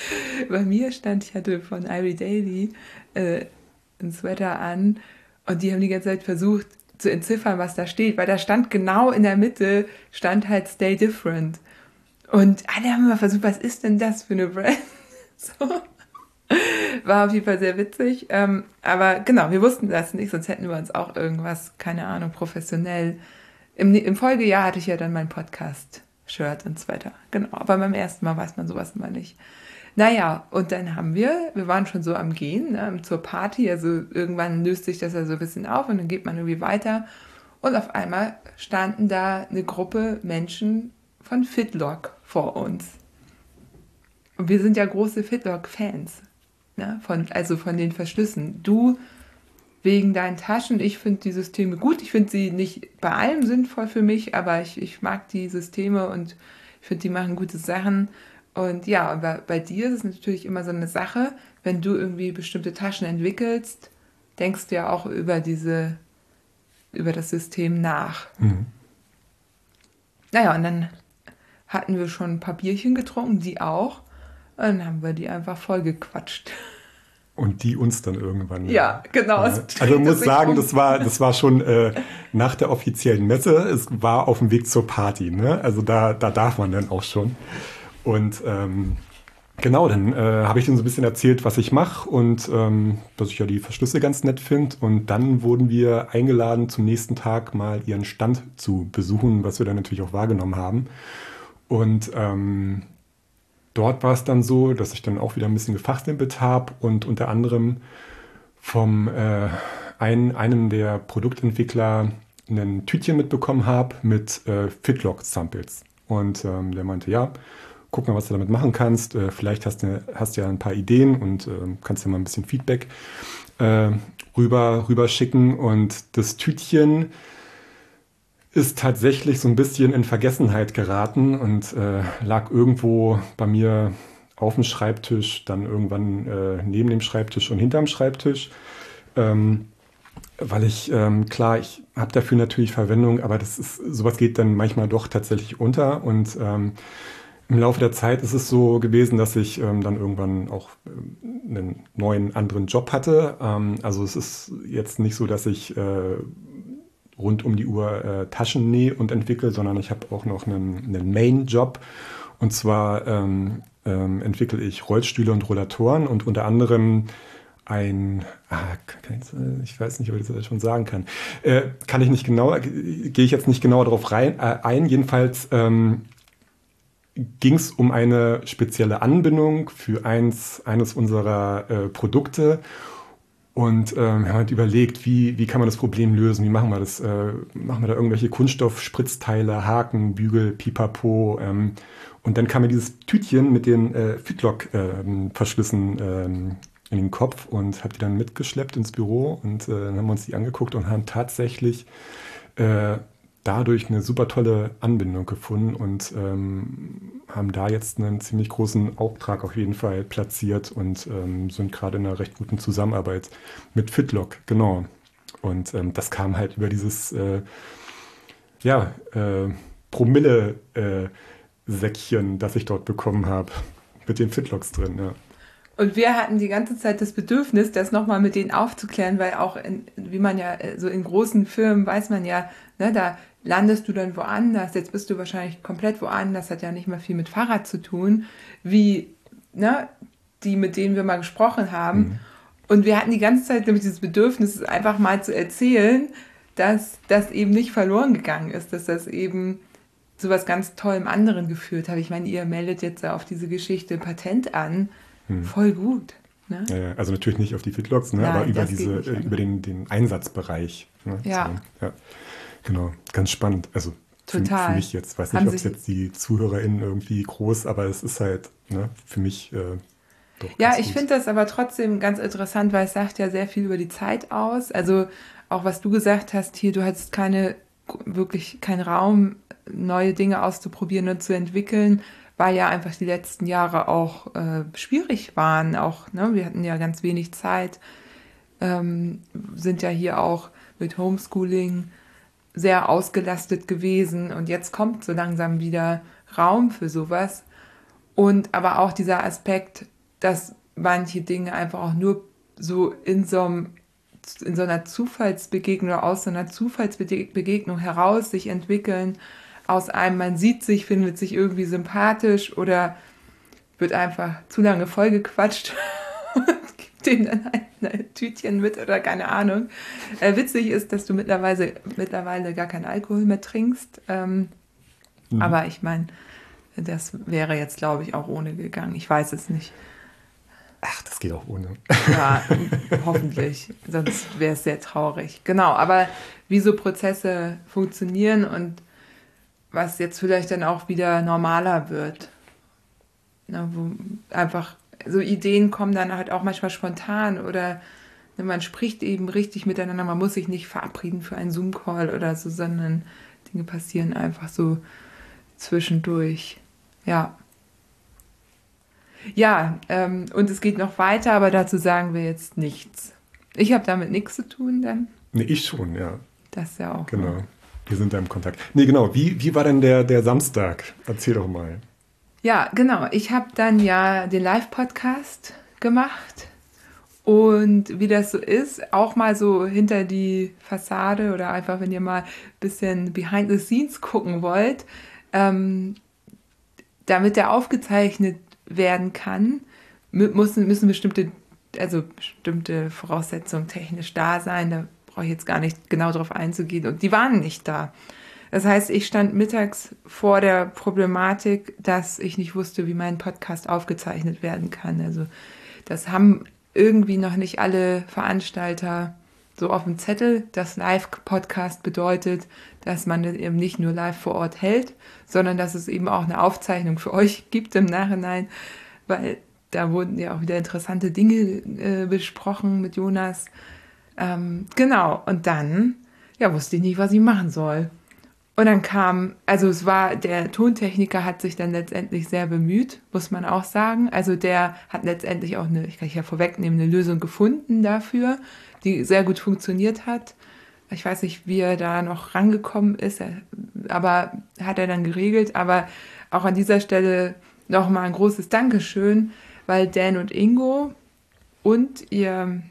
Bei mir stand, ich hatte von Irie Daily äh, ein Sweater an und die haben die ganze Zeit versucht, zu entziffern, was da steht, weil da stand genau in der Mitte, stand halt Stay Different. Und alle haben immer versucht, was ist denn das für eine Brand? So. War auf jeden Fall sehr witzig. Ähm, aber genau, wir wussten das nicht, sonst hätten wir uns auch irgendwas, keine Ahnung, professionell. Im, im Folgejahr hatte ich ja dann mein Podcast-Shirt und so weiter. Genau, aber beim ersten Mal weiß man sowas immer nicht. Naja, und dann haben wir, wir waren schon so am Gehen ne, zur Party, also irgendwann löst sich das ja so ein bisschen auf und dann geht man irgendwie weiter. Und auf einmal standen da eine Gruppe Menschen von Fitlock vor uns. Und wir sind ja große Fitlock-Fans, ne, von, also von den Verschlüssen. Du wegen deinen Taschen, ich finde die Systeme gut. Ich finde sie nicht bei allem sinnvoll für mich, aber ich, ich mag die Systeme und ich finde, die machen gute Sachen. Und ja, aber bei dir ist es natürlich immer so eine Sache, wenn du irgendwie bestimmte Taschen entwickelst, denkst du ja auch über diese, über das System nach. Mhm. Naja, und dann hatten wir schon ein paar Bierchen getrunken, die auch. Und dann haben wir die einfach voll gequatscht. Und die uns dann irgendwann. Ja, genau. Äh, also ich muss sagen, um. das war, das war schon äh, nach der offiziellen Messe. Es war auf dem Weg zur Party. Ne? Also da, da darf man dann auch schon. Und ähm, genau, dann äh, habe ich denen so ein bisschen erzählt, was ich mache und ähm, dass ich ja die Verschlüsse ganz nett finde. Und dann wurden wir eingeladen, zum nächsten Tag mal ihren Stand zu besuchen, was wir dann natürlich auch wahrgenommen haben. Und ähm, dort war es dann so, dass ich dann auch wieder ein bisschen gefachsimpelt habe und unter anderem vom äh, ein, einem der Produktentwickler ein Tütchen mitbekommen habe mit äh, Fitlock-Samples. Und ähm, der meinte, ja, guck mal, was du damit machen kannst. Äh, vielleicht hast du hast ja ein paar Ideen und äh, kannst ja mal ein bisschen Feedback äh, rüber, rüber schicken. Und das Tütchen ist tatsächlich so ein bisschen in Vergessenheit geraten und äh, lag irgendwo bei mir auf dem Schreibtisch, dann irgendwann neben dem Schreibtisch und hinterm Schreibtisch. Ähm, weil ich, ähm, klar, ich habe dafür natürlich Verwendung, aber das ist, sowas geht dann manchmal doch tatsächlich unter und ähm, im Laufe der Zeit ist es so gewesen, dass ich ähm, dann irgendwann auch ähm, einen neuen anderen Job hatte. Ähm, also es ist jetzt nicht so, dass ich äh, rund um die Uhr äh, Taschen nähe und entwickle, sondern ich habe auch noch einen, einen Main-Job. Und zwar ähm, ähm, entwickle ich Rollstühle und Rollatoren und unter anderem ein, ah, ich weiß nicht, ob ich das schon sagen kann, äh, kann ich nicht genau, gehe ich jetzt nicht genau darauf rein, äh, ein. Jedenfalls ähm, ging es um eine spezielle Anbindung für eins, eines unserer äh, Produkte. Und ähm, haben halt überlegt, wie, wie kann man das Problem lösen, wie machen wir das? Äh, machen wir da irgendwelche Kunststoff-Spritzteile, Haken, Bügel, Pipapo. Ähm, und dann kam mir dieses Tütchen mit den äh, Fitlock-Verschlüssen ähm, in den Kopf und habe die dann mitgeschleppt ins Büro und äh, dann haben wir uns die angeguckt und haben tatsächlich äh, dadurch eine super tolle Anbindung gefunden und ähm, haben da jetzt einen ziemlich großen Auftrag auf jeden Fall platziert und ähm, sind gerade in einer recht guten Zusammenarbeit mit Fitlock, genau. Und ähm, das kam halt über dieses äh, ja, äh, Promille-Säckchen, äh, das ich dort bekommen habe, mit den Fitlocks drin, ja. Und wir hatten die ganze Zeit das Bedürfnis, das nochmal mit denen aufzuklären, weil auch, in, wie man ja äh, so in großen Firmen weiß man ja, ne, da landest du dann woanders, jetzt bist du wahrscheinlich komplett woanders, hat ja nicht mal viel mit Fahrrad zu tun, wie ne, die, mit denen wir mal gesprochen haben. Mhm. Und wir hatten die ganze Zeit nämlich dieses Bedürfnis, einfach mal zu erzählen, dass das eben nicht verloren gegangen ist, dass das eben zu was ganz Tollem anderen geführt hat. Ich meine, ihr meldet jetzt auf diese Geschichte Patent an. Mhm. Voll gut. Ne? Ja, also natürlich nicht auf die Fitlocks, ne, Nein, aber über, diese, über den, den Einsatzbereich. Ne? Ja. So, ja. Genau, ganz spannend. Also Total. Für, für mich jetzt. Weiß nicht, ob es jetzt die ZuhörerInnen irgendwie groß, aber es ist halt ne, für mich. Äh, ja, ich finde das aber trotzdem ganz interessant, weil es sagt ja sehr viel über die Zeit aus. Also auch was du gesagt hast hier, du hattest keine wirklich keinen Raum, neue Dinge auszuprobieren und zu entwickeln, weil ja einfach die letzten Jahre auch äh, schwierig waren. Auch, ne, wir hatten ja ganz wenig Zeit, ähm, sind ja hier auch mit Homeschooling sehr ausgelastet gewesen. Und jetzt kommt so langsam wieder Raum für sowas. Und aber auch dieser Aspekt, dass manche Dinge einfach auch nur so in so, einem, in so einer Zufallsbegegnung oder aus so einer Zufallsbegegnung heraus sich entwickeln, aus einem, man sieht sich, findet sich irgendwie sympathisch oder wird einfach zu lange vollgequatscht dem dann ein Tütchen mit oder keine Ahnung. Äh, witzig ist, dass du mittlerweile, mittlerweile gar keinen Alkohol mehr trinkst. Ähm, mhm. Aber ich meine, das wäre jetzt, glaube ich, auch ohne gegangen. Ich weiß es nicht. Ach, das geht auch ohne. Ja, hoffentlich. Sonst wäre es sehr traurig. Genau, aber wie so Prozesse funktionieren und was jetzt vielleicht dann auch wieder normaler wird. Na, wo einfach so Ideen kommen dann halt auch manchmal spontan oder ne, man spricht eben richtig miteinander. Man muss sich nicht verabreden für einen Zoom-Call oder so, sondern Dinge passieren einfach so zwischendurch. Ja. Ja, ähm, und es geht noch weiter, aber dazu sagen wir jetzt nichts. Ich habe damit nichts zu tun dann. Nee, ich schon, ja. Das ja auch. Genau. Wir sind da im Kontakt. Nee, genau. Wie, wie war denn der, der Samstag? Erzähl doch mal. Ja, genau. Ich habe dann ja den Live-Podcast gemacht und wie das so ist, auch mal so hinter die Fassade oder einfach, wenn ihr mal ein bisschen behind the scenes gucken wollt, ähm, damit der aufgezeichnet werden kann, müssen, müssen bestimmte, also bestimmte Voraussetzungen technisch da sein. Da brauche ich jetzt gar nicht genau drauf einzugehen. Und die waren nicht da. Das heißt, ich stand mittags vor der Problematik, dass ich nicht wusste, wie mein Podcast aufgezeichnet werden kann. Also das haben irgendwie noch nicht alle Veranstalter so auf dem Zettel. Das Live-Podcast bedeutet, dass man das eben nicht nur live vor Ort hält, sondern dass es eben auch eine Aufzeichnung für euch gibt im Nachhinein, weil da wurden ja auch wieder interessante Dinge äh, besprochen mit Jonas. Ähm, genau, und dann ja, wusste ich nicht, was ich machen soll. Und dann kam, also es war, der Tontechniker hat sich dann letztendlich sehr bemüht, muss man auch sagen. Also der hat letztendlich auch eine, ich kann ja vorwegnehmen, eine Lösung gefunden dafür, die sehr gut funktioniert hat. Ich weiß nicht, wie er da noch rangekommen ist, aber hat er dann geregelt. Aber auch an dieser Stelle nochmal ein großes Dankeschön, weil Dan und Ingo und ihr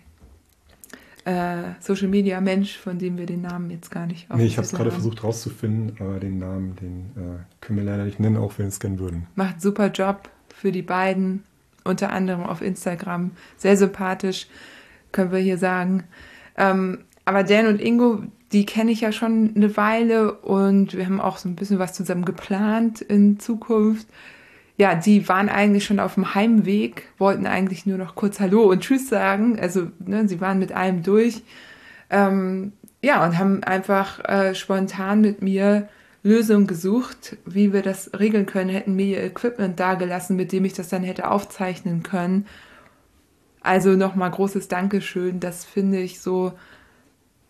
äh, Social Media Mensch, von dem wir den Namen jetzt gar nicht Nee, ich habe es gerade versucht rauszufinden, aber den Namen, den äh, können wir leider nicht nennen, auch wenn wir es gerne würden. Macht super Job für die beiden, unter anderem auf Instagram. Sehr sympathisch, können wir hier sagen. Ähm, aber Dan und Ingo, die kenne ich ja schon eine Weile und wir haben auch so ein bisschen was zusammen geplant in Zukunft. Ja, die waren eigentlich schon auf dem Heimweg, wollten eigentlich nur noch kurz Hallo und Tschüss sagen. Also ne, sie waren mit allem durch. Ähm, ja, und haben einfach äh, spontan mit mir Lösungen gesucht, wie wir das regeln können, hätten mir ihr Equipment dagelassen, mit dem ich das dann hätte aufzeichnen können. Also nochmal großes Dankeschön. Das finde ich so,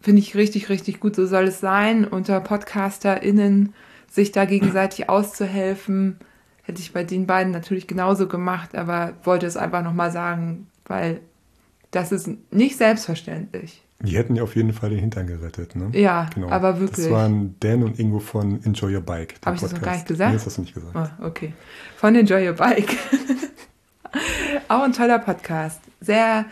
finde ich richtig, richtig gut. So soll es sein, unter PodcasterInnen sich da gegenseitig auszuhelfen. Hätte ich bei den beiden natürlich genauso gemacht, aber wollte es einfach nochmal sagen, weil das ist nicht selbstverständlich. Die hätten ja auf jeden Fall den Hintern gerettet, ne? Ja, genau. aber wirklich. Das waren Dan und Ingo von Enjoy Your Bike. Habe ich das noch gar nicht gesagt? Nee, das hast du nicht gesagt. Oh, okay. Von Enjoy Your Bike. Auch ein toller Podcast. Sehr,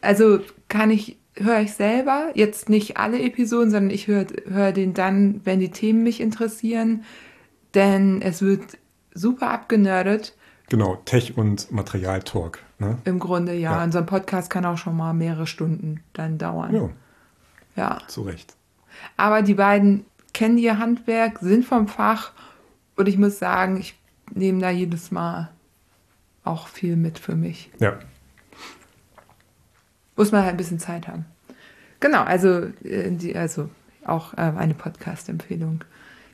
also kann ich, höre ich selber, jetzt nicht alle Episoden, sondern ich höre hör den dann, wenn die Themen mich interessieren. Denn es wird super abgenördet. Genau, Tech- und Material-Talk. Ne? Im Grunde ja. ja. Unser Podcast kann auch schon mal mehrere Stunden dann dauern. Ja. Ja. Zu Recht. Aber die beiden kennen ihr Handwerk, sind vom Fach und ich muss sagen, ich nehme da jedes Mal auch viel mit für mich. Ja. Muss man halt ein bisschen Zeit haben. Genau, also, äh, also auch äh, eine Podcast-Empfehlung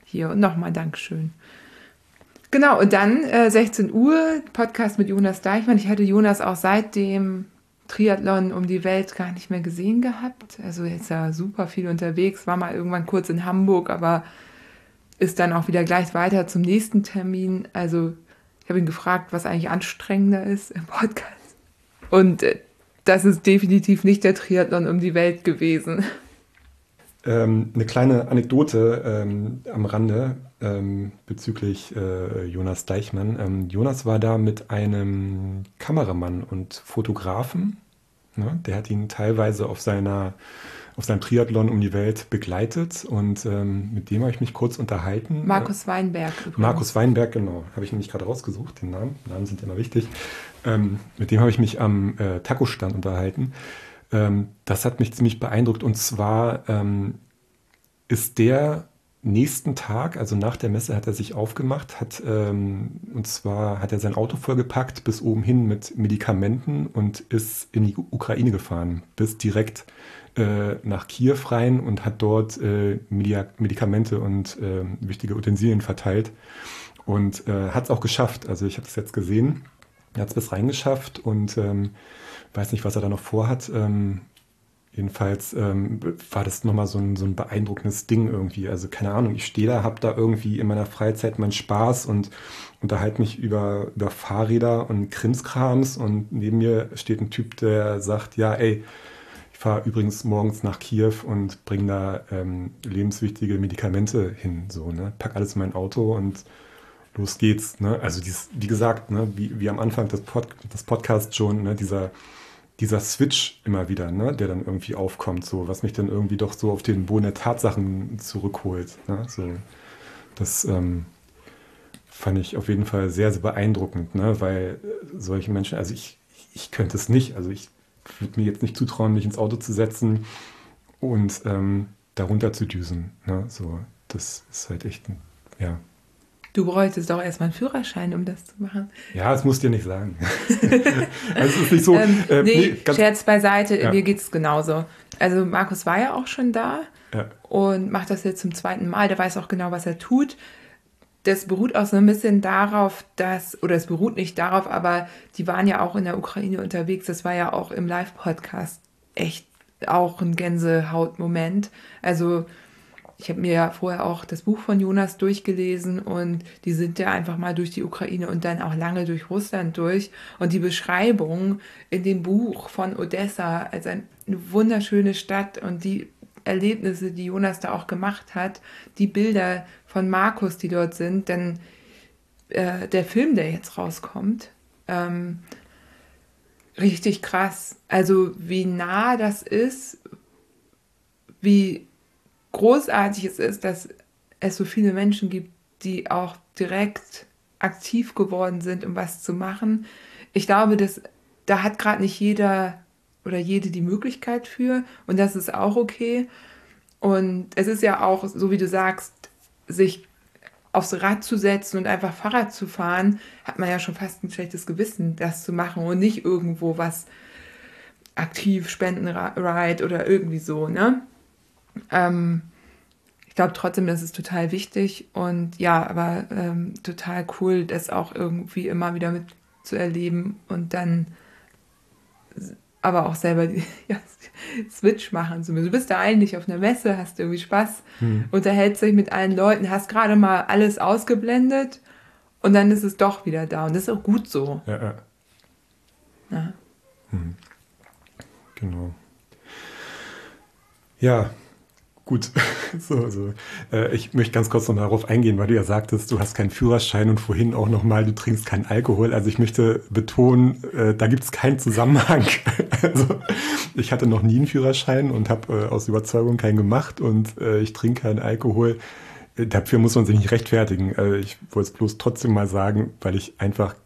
hier und nochmal Dankeschön. Genau, und dann äh, 16 Uhr, Podcast mit Jonas Deichmann. Ich hatte Jonas auch seit dem Triathlon um die Welt gar nicht mehr gesehen gehabt. Also jetzt ja super viel unterwegs, war mal irgendwann kurz in Hamburg, aber ist dann auch wieder gleich weiter zum nächsten Termin. Also ich habe ihn gefragt, was eigentlich anstrengender ist im Podcast. Und äh, das ist definitiv nicht der Triathlon um die Welt gewesen. Ähm, eine kleine Anekdote ähm, am Rande ähm, bezüglich äh, Jonas Deichmann. Ähm, Jonas war da mit einem Kameramann und Fotografen. Ne? Der hat ihn teilweise auf seiner auf seinem Triathlon um die Welt begleitet und ähm, mit dem habe ich mich kurz unterhalten. Markus Weinberg. Übrigens. Markus Weinberg, genau. Habe ich nämlich gerade rausgesucht, den Namen. Namen sind immer wichtig. Ähm, mit dem habe ich mich am äh, Taco-Stand unterhalten. Ähm, das hat mich ziemlich beeindruckt und zwar ähm, ist der nächsten Tag, also nach der Messe, hat er sich aufgemacht, hat ähm, und zwar hat er sein Auto vollgepackt bis oben hin mit Medikamenten und ist in die Ukraine gefahren, bis direkt äh, nach Kiew rein und hat dort äh, Medikamente und äh, wichtige Utensilien verteilt und äh, hat es auch geschafft. Also ich habe es jetzt gesehen, er hat es bis reingeschafft und ähm, weiß nicht, was er da noch vorhat. Ähm, Jedenfalls ähm, war das nochmal so ein, so ein beeindruckendes Ding irgendwie. Also keine Ahnung, ich stehe da, habe da irgendwie in meiner Freizeit meinen Spaß und unterhalte mich über, über Fahrräder und Krimskrams und neben mir steht ein Typ, der sagt, ja ey, ich fahre übrigens morgens nach Kiew und bringe da ähm, lebenswichtige Medikamente hin. So, ne? Pack alles in mein Auto und los geht's. Ne? Also dies, wie gesagt, ne? wie, wie am Anfang des, Pod, des Podcasts schon, ne? dieser dieser Switch immer wieder, ne, der dann irgendwie aufkommt, so, was mich dann irgendwie doch so auf den Boden der Tatsachen zurückholt. Ne, so. Das ähm, fand ich auf jeden Fall sehr, sehr beeindruckend, ne, weil solche Menschen, also ich, ich könnte es nicht, also ich würde mir jetzt nicht zutrauen, mich ins Auto zu setzen und ähm, darunter zu düsen. Ne, so, das ist halt echt, ein, ja, Du bräuchtest doch erstmal einen Führerschein, um das zu machen. Ja, das musst du dir nicht sagen. also es ist nicht so. ähm, äh, nee, nee Scherz beiseite, ja. mir geht es genauso. Also Markus war ja auch schon da ja. und macht das jetzt zum zweiten Mal. Der weiß auch genau, was er tut. Das beruht auch so ein bisschen darauf, dass, oder es beruht nicht darauf, aber die waren ja auch in der Ukraine unterwegs. Das war ja auch im Live-Podcast echt auch ein Gänsehautmoment. Also ich habe mir ja vorher auch das Buch von Jonas durchgelesen und die sind ja einfach mal durch die Ukraine und dann auch lange durch Russland durch. Und die Beschreibung in dem Buch von Odessa als eine wunderschöne Stadt und die Erlebnisse, die Jonas da auch gemacht hat, die Bilder von Markus, die dort sind, denn äh, der Film, der jetzt rauskommt, ähm, richtig krass. Also wie nah das ist, wie großartig es ist, dass es so viele Menschen gibt, die auch direkt aktiv geworden sind, um was zu machen. Ich glaube, dass da hat gerade nicht jeder oder jede die Möglichkeit für und das ist auch okay. Und es ist ja auch, so wie du sagst, sich aufs Rad zu setzen und einfach Fahrrad zu fahren, hat man ja schon fast ein schlechtes Gewissen, das zu machen und nicht irgendwo was aktiv Spendenride oder irgendwie so, ne? Ähm, ich glaube trotzdem, das ist total wichtig und ja, aber ähm, total cool, das auch irgendwie immer wieder mitzuerleben und dann aber auch selber die ja, Switch machen zu müssen. Du bist da eigentlich auf einer Messe, hast irgendwie Spaß, hm. unterhältst dich mit allen Leuten, hast gerade mal alles ausgeblendet und dann ist es doch wieder da. Und das ist auch gut so. Ja, ja. ja. Hm. Genau. Ja, Gut, so, so. Äh, ich möchte ganz kurz noch darauf eingehen, weil du ja sagtest, du hast keinen Führerschein und vorhin auch nochmal, du trinkst keinen Alkohol. Also ich möchte betonen, äh, da gibt es keinen Zusammenhang. also ich hatte noch nie einen Führerschein und habe äh, aus Überzeugung keinen gemacht und äh, ich trinke keinen Alkohol. Äh, dafür muss man sich nicht rechtfertigen. Also ich wollte es bloß trotzdem mal sagen, weil ich einfach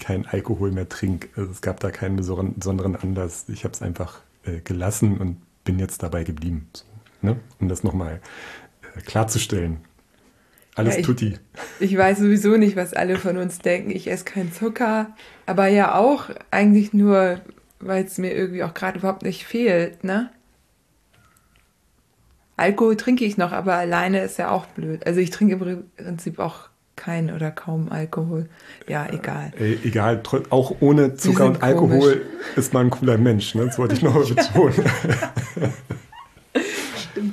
keinen Alkohol mehr trinke. Also es gab da keinen besonderen Anlass. Ich habe es einfach äh, gelassen und bin jetzt dabei geblieben. So. Ne? Um das nochmal äh, klarzustellen. Alles ja, ich, tutti. Ich weiß sowieso nicht, was alle von uns denken. Ich esse keinen Zucker, aber ja auch eigentlich nur, weil es mir irgendwie auch gerade überhaupt nicht fehlt, ne? Alkohol trinke ich noch, aber alleine ist ja auch blöd. Also ich trinke im Prinzip auch kein oder kaum Alkohol. Ja, egal. Äh, egal, auch ohne Zucker und Alkohol komisch. ist man ein cooler Mensch, ne? Das wollte ich noch betonen.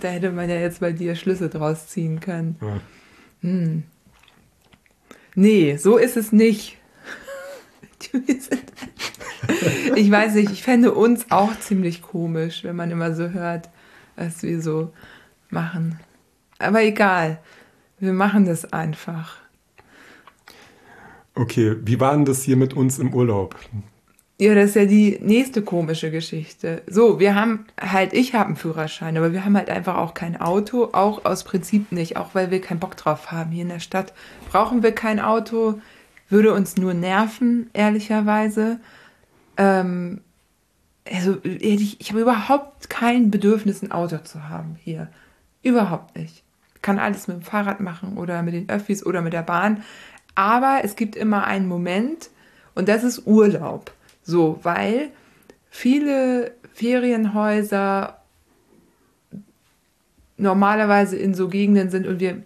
Da hätte man ja jetzt bei dir Schlüsse draus ziehen können. Ja. Hm. Nee, so ist es nicht. ich weiß nicht, ich fände uns auch ziemlich komisch, wenn man immer so hört, was wir so machen. Aber egal, wir machen das einfach. Okay, wie war denn das hier mit uns im Urlaub? Ja, das ist ja die nächste komische Geschichte. So, wir haben halt, ich habe einen Führerschein, aber wir haben halt einfach auch kein Auto, auch aus Prinzip nicht, auch weil wir keinen Bock drauf haben. Hier in der Stadt brauchen wir kein Auto, würde uns nur nerven, ehrlicherweise. Ähm, also, ich, ich habe überhaupt kein Bedürfnis, ein Auto zu haben hier. Überhaupt nicht. kann alles mit dem Fahrrad machen oder mit den Öffis oder mit der Bahn. Aber es gibt immer einen Moment, und das ist Urlaub. So, weil viele Ferienhäuser normalerweise in so Gegenden sind und wir,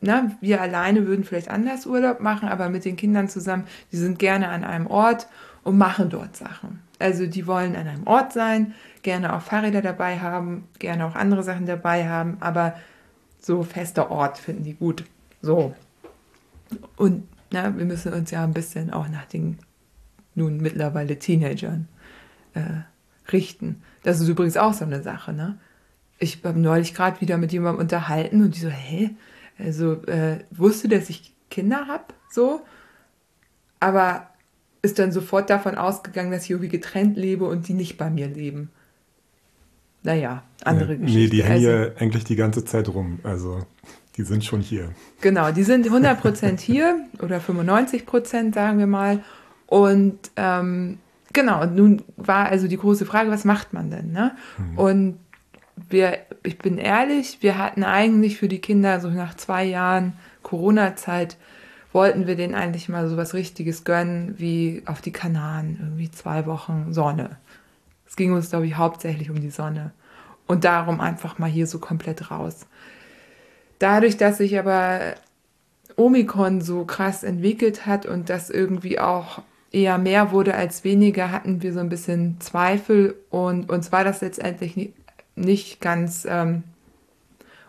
na, wir alleine würden vielleicht anders Urlaub machen, aber mit den Kindern zusammen, die sind gerne an einem Ort und machen dort Sachen. Also die wollen an einem Ort sein, gerne auch Fahrräder dabei haben, gerne auch andere Sachen dabei haben, aber so fester Ort finden die gut. So. Und na, wir müssen uns ja ein bisschen auch nach den nun mittlerweile Teenagern äh, richten. Das ist übrigens auch so eine Sache. Ne? Ich habe neulich gerade wieder mit jemandem unterhalten und die so, hä? Also äh, wusste, dass ich Kinder habe, so, aber ist dann sofort davon ausgegangen, dass ich irgendwie getrennt lebe und die nicht bei mir leben. Naja, andere ja, Geschichten. Nee, die hängen also, ja eigentlich die ganze Zeit rum. Also die sind schon hier. Genau, die sind 100% hier oder 95% sagen wir mal. Und ähm, genau, nun war also die große Frage, was macht man denn? Ne? Mhm. Und wir, ich bin ehrlich, wir hatten eigentlich für die Kinder so nach zwei Jahren Corona-Zeit, wollten wir denen eigentlich mal so was Richtiges gönnen, wie auf die Kanaren, irgendwie zwei Wochen Sonne. Es ging uns, glaube ich, hauptsächlich um die Sonne. Und darum einfach mal hier so komplett raus. Dadurch, dass sich aber Omikron so krass entwickelt hat und das irgendwie auch eher mehr wurde als weniger, hatten wir so ein bisschen Zweifel und uns war das letztendlich nicht, ganz, ähm,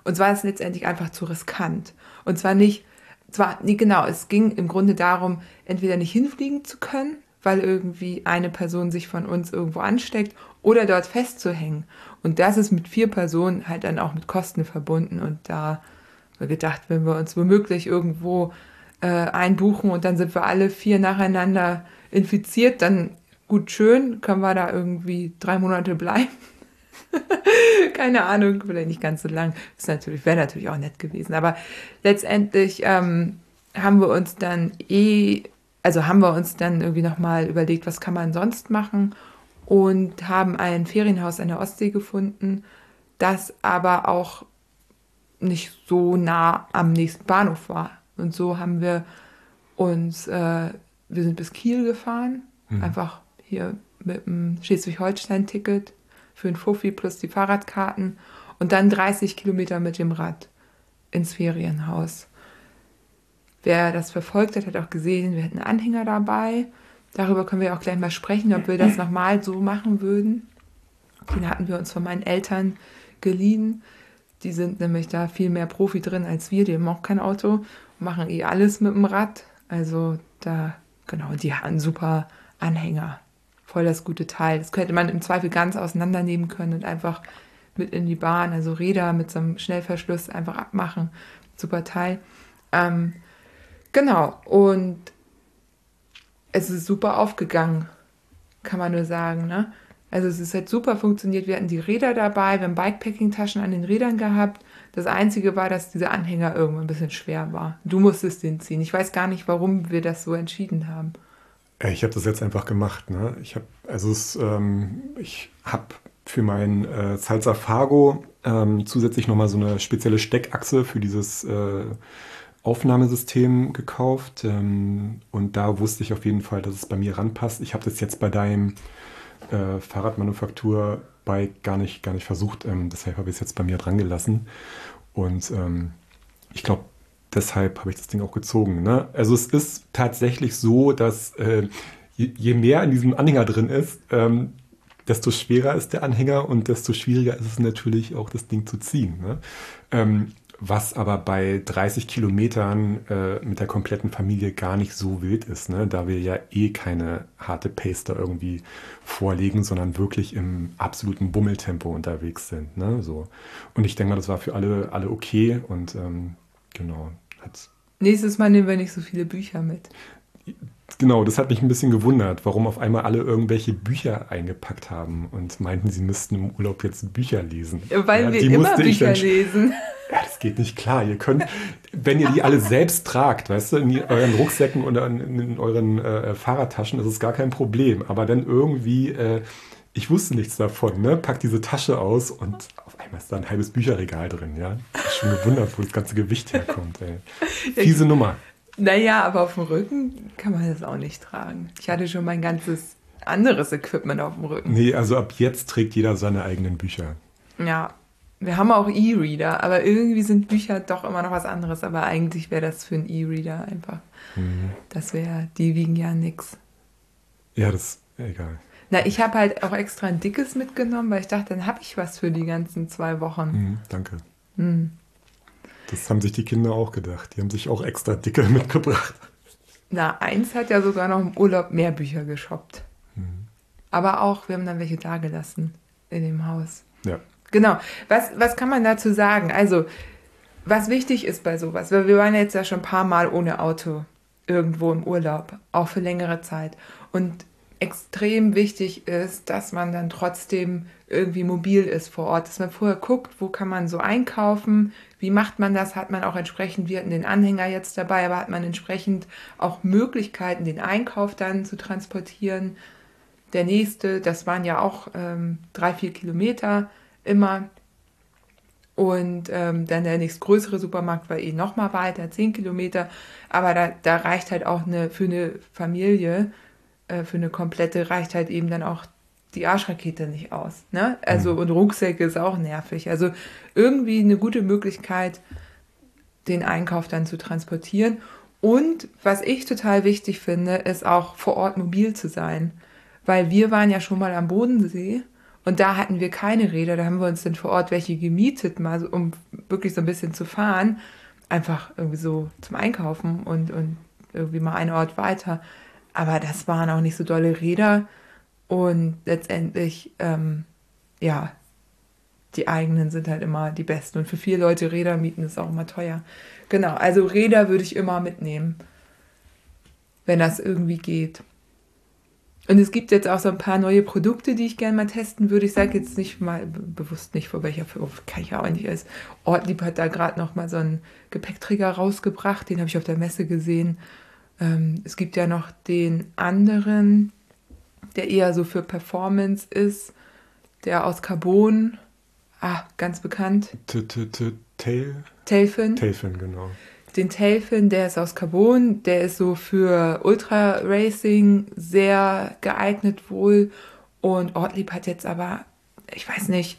uns war es letztendlich einfach zu riskant. Und zwar nicht, zwar, nee, genau, es ging im Grunde darum, entweder nicht hinfliegen zu können, weil irgendwie eine Person sich von uns irgendwo ansteckt oder dort festzuhängen. Und das ist mit vier Personen halt dann auch mit Kosten verbunden. Und da wir gedacht, wenn wir uns womöglich irgendwo äh, einbuchen und dann sind wir alle vier nacheinander infiziert, dann gut schön, können wir da irgendwie drei Monate bleiben. Keine Ahnung, vielleicht nicht ganz so lang. Ist natürlich, wäre natürlich auch nett gewesen. Aber letztendlich ähm, haben wir uns dann eh, also haben wir uns dann irgendwie nochmal überlegt, was kann man sonst machen und haben ein Ferienhaus an der Ostsee gefunden, das aber auch nicht so nah am nächsten Bahnhof war. Und so haben wir uns, äh, wir sind bis Kiel gefahren, mhm. einfach hier mit dem Schleswig-Holstein-Ticket für ein Fuffi plus die Fahrradkarten und dann 30 Kilometer mit dem Rad ins Ferienhaus. Wer das verfolgt hat, hat auch gesehen, wir hatten Anhänger dabei. Darüber können wir auch gleich mal sprechen, ob wir das nochmal so machen würden. Den hatten wir uns von meinen Eltern geliehen. Die sind nämlich da viel mehr Profi drin als wir. Die haben auch kein Auto, machen eh alles mit dem Rad. Also da, genau, die hatten super Anhänger. Voll das gute Teil. Das könnte man im Zweifel ganz auseinandernehmen können und einfach mit in die Bahn, also Räder mit so einem Schnellverschluss einfach abmachen. Super Teil. Ähm, genau, und es ist super aufgegangen, kann man nur sagen. Ne? Also es ist halt super funktioniert. Wir hatten die Räder dabei, wir haben Bikepacking-Taschen an den Rädern gehabt. Das Einzige war, dass dieser Anhänger irgendwann ein bisschen schwer war. Du musstest den ziehen. Ich weiß gar nicht, warum wir das so entschieden haben. Ich habe das jetzt einfach gemacht. Ne? Ich habe also ähm, ich habe für mein äh, Salsa Fargo ähm, zusätzlich nochmal so eine spezielle Steckachse für dieses äh, Aufnahmesystem gekauft. Ähm, und da wusste ich auf jeden Fall, dass es bei mir ranpasst. Ich habe das jetzt bei deinem äh, Fahrradmanufaktur bei gar nicht, gar nicht versucht. Ähm, deshalb habe ich es jetzt bei mir dran gelassen. Und ähm, ich glaube, deshalb habe ich das Ding auch gezogen. Ne? Also es ist tatsächlich so, dass äh, je, je, mehr in diesem Anhänger drin ist, ähm, desto schwerer ist der Anhänger und desto schwieriger ist es natürlich auch, das Ding zu ziehen. Ne? Ähm, was aber bei 30 Kilometern äh, mit der kompletten Familie gar nicht so wild ist, ne? da wir ja eh keine harte Pace da irgendwie vorlegen, sondern wirklich im absoluten Bummeltempo unterwegs sind. Ne? So. Und ich denke mal, das war für alle, alle okay und ähm, genau. Nächstes Mal nehmen wir nicht so viele Bücher mit. Genau, das hat mich ein bisschen gewundert, warum auf einmal alle irgendwelche Bücher eingepackt haben und meinten, sie müssten im Urlaub jetzt Bücher lesen. Weil ja, wir immer Bücher lesen. Ja, das geht nicht klar. Ihr könnt, wenn ihr die alle selbst tragt, weißt du, in euren Rucksäcken oder in, in euren äh, Fahrradtaschen, ist es gar kein Problem. Aber dann irgendwie, äh, ich wusste nichts davon, ne? Pack diese Tasche aus und auf einmal ist da ein halbes Bücherregal drin, ja. Ich schon gewundert, wo das ganze Gewicht herkommt, ey. Fiese Nummer. Naja, aber auf dem Rücken kann man das auch nicht tragen. Ich hatte schon mein ganzes anderes Equipment auf dem Rücken. Nee, also ab jetzt trägt jeder seine eigenen Bücher. Ja, wir haben auch E-Reader, aber irgendwie sind Bücher doch immer noch was anderes. Aber eigentlich wäre das für einen E-Reader einfach. Mhm. Das wäre, die wiegen ja nichts. Ja, das ist egal. Na, ich habe halt auch extra ein dickes mitgenommen, weil ich dachte, dann habe ich was für die ganzen zwei Wochen. Mhm, danke. Mhm. Das haben sich die Kinder auch gedacht. Die haben sich auch extra dicke mitgebracht. Na, eins hat ja sogar noch im Urlaub mehr Bücher geshoppt. Mhm. Aber auch, wir haben dann welche da gelassen in dem Haus. Ja. Genau. Was, was kann man dazu sagen? Also, was wichtig ist bei sowas, weil wir waren jetzt ja schon ein paar Mal ohne Auto irgendwo im Urlaub, auch für längere Zeit. Und extrem wichtig ist, dass man dann trotzdem irgendwie mobil ist vor Ort, dass man vorher guckt, wo kann man so einkaufen, wie macht man das, hat man auch entsprechend, wir hatten den Anhänger jetzt dabei, aber hat man entsprechend auch Möglichkeiten, den Einkauf dann zu transportieren. Der nächste, das waren ja auch ähm, drei, vier Kilometer immer. Und ähm, dann der nächstgrößere Supermarkt war eh nochmal weiter, zehn Kilometer. Aber da, da reicht halt auch eine, für eine Familie, äh, für eine komplette, reicht halt eben dann auch die Arschrakete nicht aus. Ne? Also mhm. und Rucksäcke ist auch nervig. Also irgendwie eine gute Möglichkeit, den Einkauf dann zu transportieren. Und was ich total wichtig finde, ist auch vor Ort mobil zu sein. Weil wir waren ja schon mal am Bodensee und da hatten wir keine Räder. Da haben wir uns dann vor Ort welche gemietet, mal um wirklich so ein bisschen zu fahren. Einfach irgendwie so zum Einkaufen und, und irgendwie mal einen Ort weiter. Aber das waren auch nicht so dolle Räder. Und letztendlich, ähm, ja, die eigenen sind halt immer die besten. Und für vier Leute Räder mieten ist auch immer teuer. Genau, also Räder würde ich immer mitnehmen, wenn das irgendwie geht. Und es gibt jetzt auch so ein paar neue Produkte, die ich gerne mal testen würde. Ich sage jetzt nicht mal bewusst nicht, vor welcher Firma, kann ich auch nicht. Ist. Ortlieb hat da gerade noch mal so einen Gepäckträger rausgebracht, den habe ich auf der Messe gesehen. Ähm, es gibt ja noch den anderen, der eher so für Performance ist, der aus Carbon, ah, ganz bekannt. Tail? Tailfin. Tailfin, genau. Den Tailfin, der ist aus Carbon, der ist so für Ultra Racing sehr geeignet wohl. Und Ortlieb hat jetzt aber, ich weiß nicht,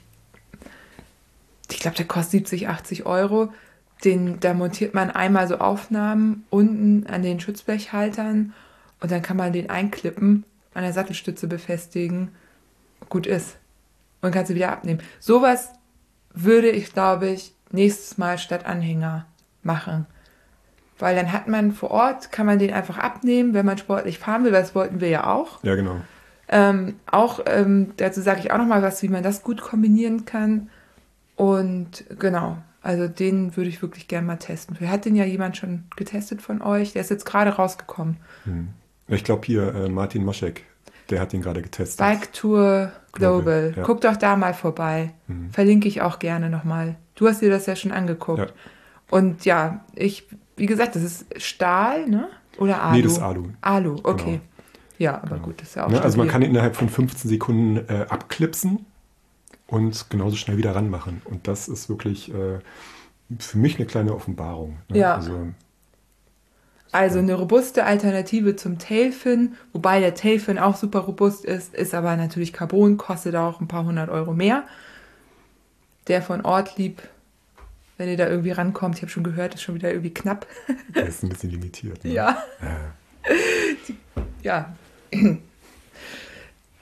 ich glaube, der kostet 70, 80 Euro. Den, da montiert man einmal so Aufnahmen unten an den Schutzblechhaltern und dann kann man den einklippen, an der Sattelstütze befestigen. Gut ist. Und kann sie wieder abnehmen. Sowas würde ich, glaube ich, nächstes Mal statt Anhänger machen. Weil dann hat man vor Ort, kann man den einfach abnehmen, wenn man sportlich fahren will, weil das wollten wir ja auch. Ja, genau. Ähm, auch ähm, dazu sage ich auch noch mal was, wie man das gut kombinieren kann. Und genau, also den würde ich wirklich gerne mal testen. Hat den ja jemand schon getestet von euch? Der ist jetzt gerade rausgekommen. Hm. Ich glaube hier äh, Martin Moschek, der hat ihn gerade getestet. Bike Tour Global. Global ja. Guck doch da mal vorbei. Mhm. Verlinke ich auch gerne nochmal. Du hast dir das ja schon angeguckt. Ja. Und ja, ich, wie gesagt, das ist Stahl, ne? Oder Alu? Nee, das ist Alu. Alu, okay. Genau. Ja, aber genau. gut, das ist ja auch. Ne, also man kann ihn innerhalb von 15 Sekunden äh, abklipsen und genauso schnell wieder ranmachen. Und das ist wirklich äh, für mich eine kleine Offenbarung. Ne? Ja. Also, also eine robuste Alternative zum Tailfin, wobei der Tailfin auch super robust ist, ist aber natürlich Carbon, kostet auch ein paar hundert Euro mehr. Der von Ortlieb, wenn ihr da irgendwie rankommt, ich habe schon gehört, ist schon wieder irgendwie knapp. Der ist ein bisschen limitiert. Ne? Ja. Ja. ja.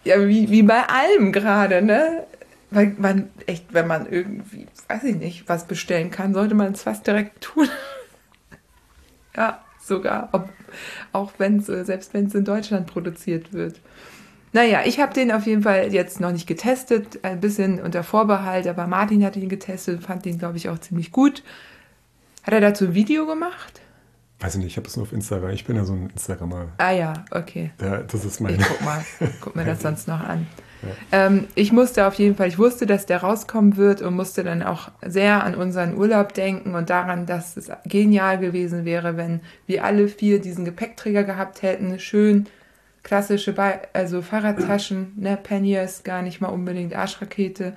Ja, wie, wie bei allem gerade, ne? Weil man echt, wenn man irgendwie, weiß ich nicht, was bestellen kann, sollte man es fast direkt tun. ja, sogar. Ob, auch wenn es, selbst wenn es in Deutschland produziert wird. Naja, ich habe den auf jeden Fall jetzt noch nicht getestet, ein bisschen unter Vorbehalt, aber Martin hat ihn getestet, fand den, glaube ich, auch ziemlich gut. Hat er dazu ein Video gemacht? Weiß ich nicht, ich habe es nur auf Instagram. Ich bin ja so ein Instagrammer. Ah ja, okay. Ja, das ist mein. Ich guck mal, guck mir das sonst noch an. Ähm, ich musste auf jeden Fall, ich wusste, dass der rauskommen wird und musste dann auch sehr an unseren Urlaub denken und daran, dass es genial gewesen wäre, wenn wir alle vier diesen Gepäckträger gehabt hätten. Schön klassische, Be also Fahrradtaschen, ne, Panniers, gar nicht mal unbedingt Arschrakete.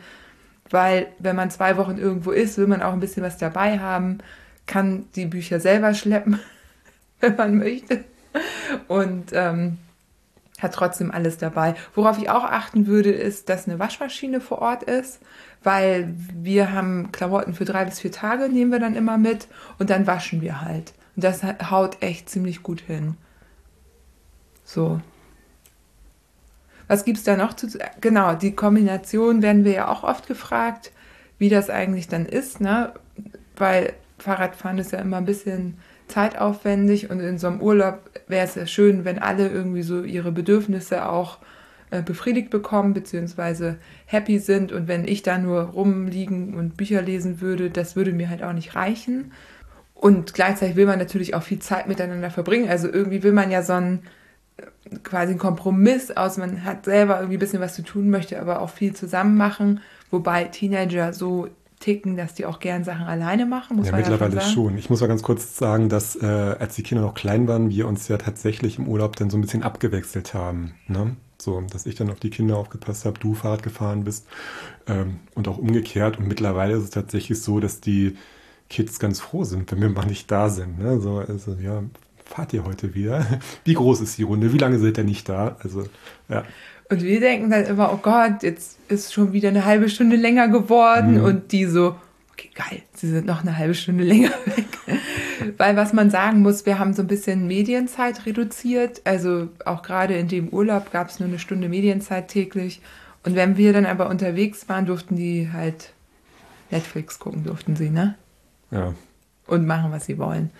Weil, wenn man zwei Wochen irgendwo ist, will man auch ein bisschen was dabei haben, kann die Bücher selber schleppen, wenn man möchte. Und ähm, hat trotzdem alles dabei. Worauf ich auch achten würde, ist, dass eine Waschmaschine vor Ort ist, weil wir haben Klamotten für drei bis vier Tage, nehmen wir dann immer mit und dann waschen wir halt. Und das haut echt ziemlich gut hin. So. Was gibt es da noch zu. Genau, die Kombination werden wir ja auch oft gefragt, wie das eigentlich dann ist, ne? Weil Fahrradfahren ist ja immer ein bisschen zeitaufwendig und in so einem Urlaub wäre es ja schön, wenn alle irgendwie so ihre Bedürfnisse auch äh, befriedigt bekommen, beziehungsweise happy sind. Und wenn ich da nur rumliegen und Bücher lesen würde, das würde mir halt auch nicht reichen. Und gleichzeitig will man natürlich auch viel Zeit miteinander verbringen. Also irgendwie will man ja so einen äh, quasi einen Kompromiss aus, man hat selber irgendwie ein bisschen was zu tun, möchte aber auch viel zusammen machen, wobei Teenager so ticken, dass die auch gern Sachen alleine machen. Muss ja, mittlerweile ja schon, schon. Ich muss mal ganz kurz sagen, dass äh, als die Kinder noch klein waren, wir uns ja tatsächlich im Urlaub dann so ein bisschen abgewechselt haben. Ne? So, dass ich dann auf die Kinder aufgepasst habe, du Fahrrad gefahren bist ähm, und auch umgekehrt. Und mittlerweile ist es tatsächlich so, dass die Kids ganz froh sind, wenn wir mal nicht da sind. Ne? So, also ja, fahrt ihr heute wieder? Wie groß ist die Runde? Wie lange seid ihr nicht da? Also ja. Und wir denken dann immer, oh Gott, jetzt ist schon wieder eine halbe Stunde länger geworden. Mhm. Und die so, okay, geil, sie sind noch eine halbe Stunde länger weg. Weil was man sagen muss, wir haben so ein bisschen Medienzeit reduziert. Also auch gerade in dem Urlaub gab es nur eine Stunde Medienzeit täglich. Und wenn wir dann aber unterwegs waren, durften die halt Netflix gucken, durften sie, ne? Ja. Und machen, was sie wollen.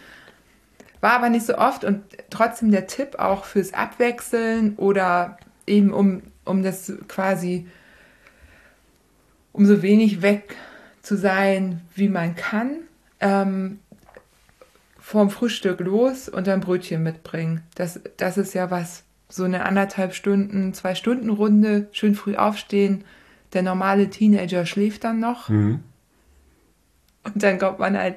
War aber nicht so oft und trotzdem der Tipp auch fürs Abwechseln oder eben um, um das quasi, um so wenig weg zu sein, wie man kann, ähm, vorm Frühstück los und dann Brötchen mitbringen. Das, das ist ja was, so eine anderthalb Stunden, zwei Stunden Runde, schön früh aufstehen. Der normale Teenager schläft dann noch. Mhm. Und dann kommt man halt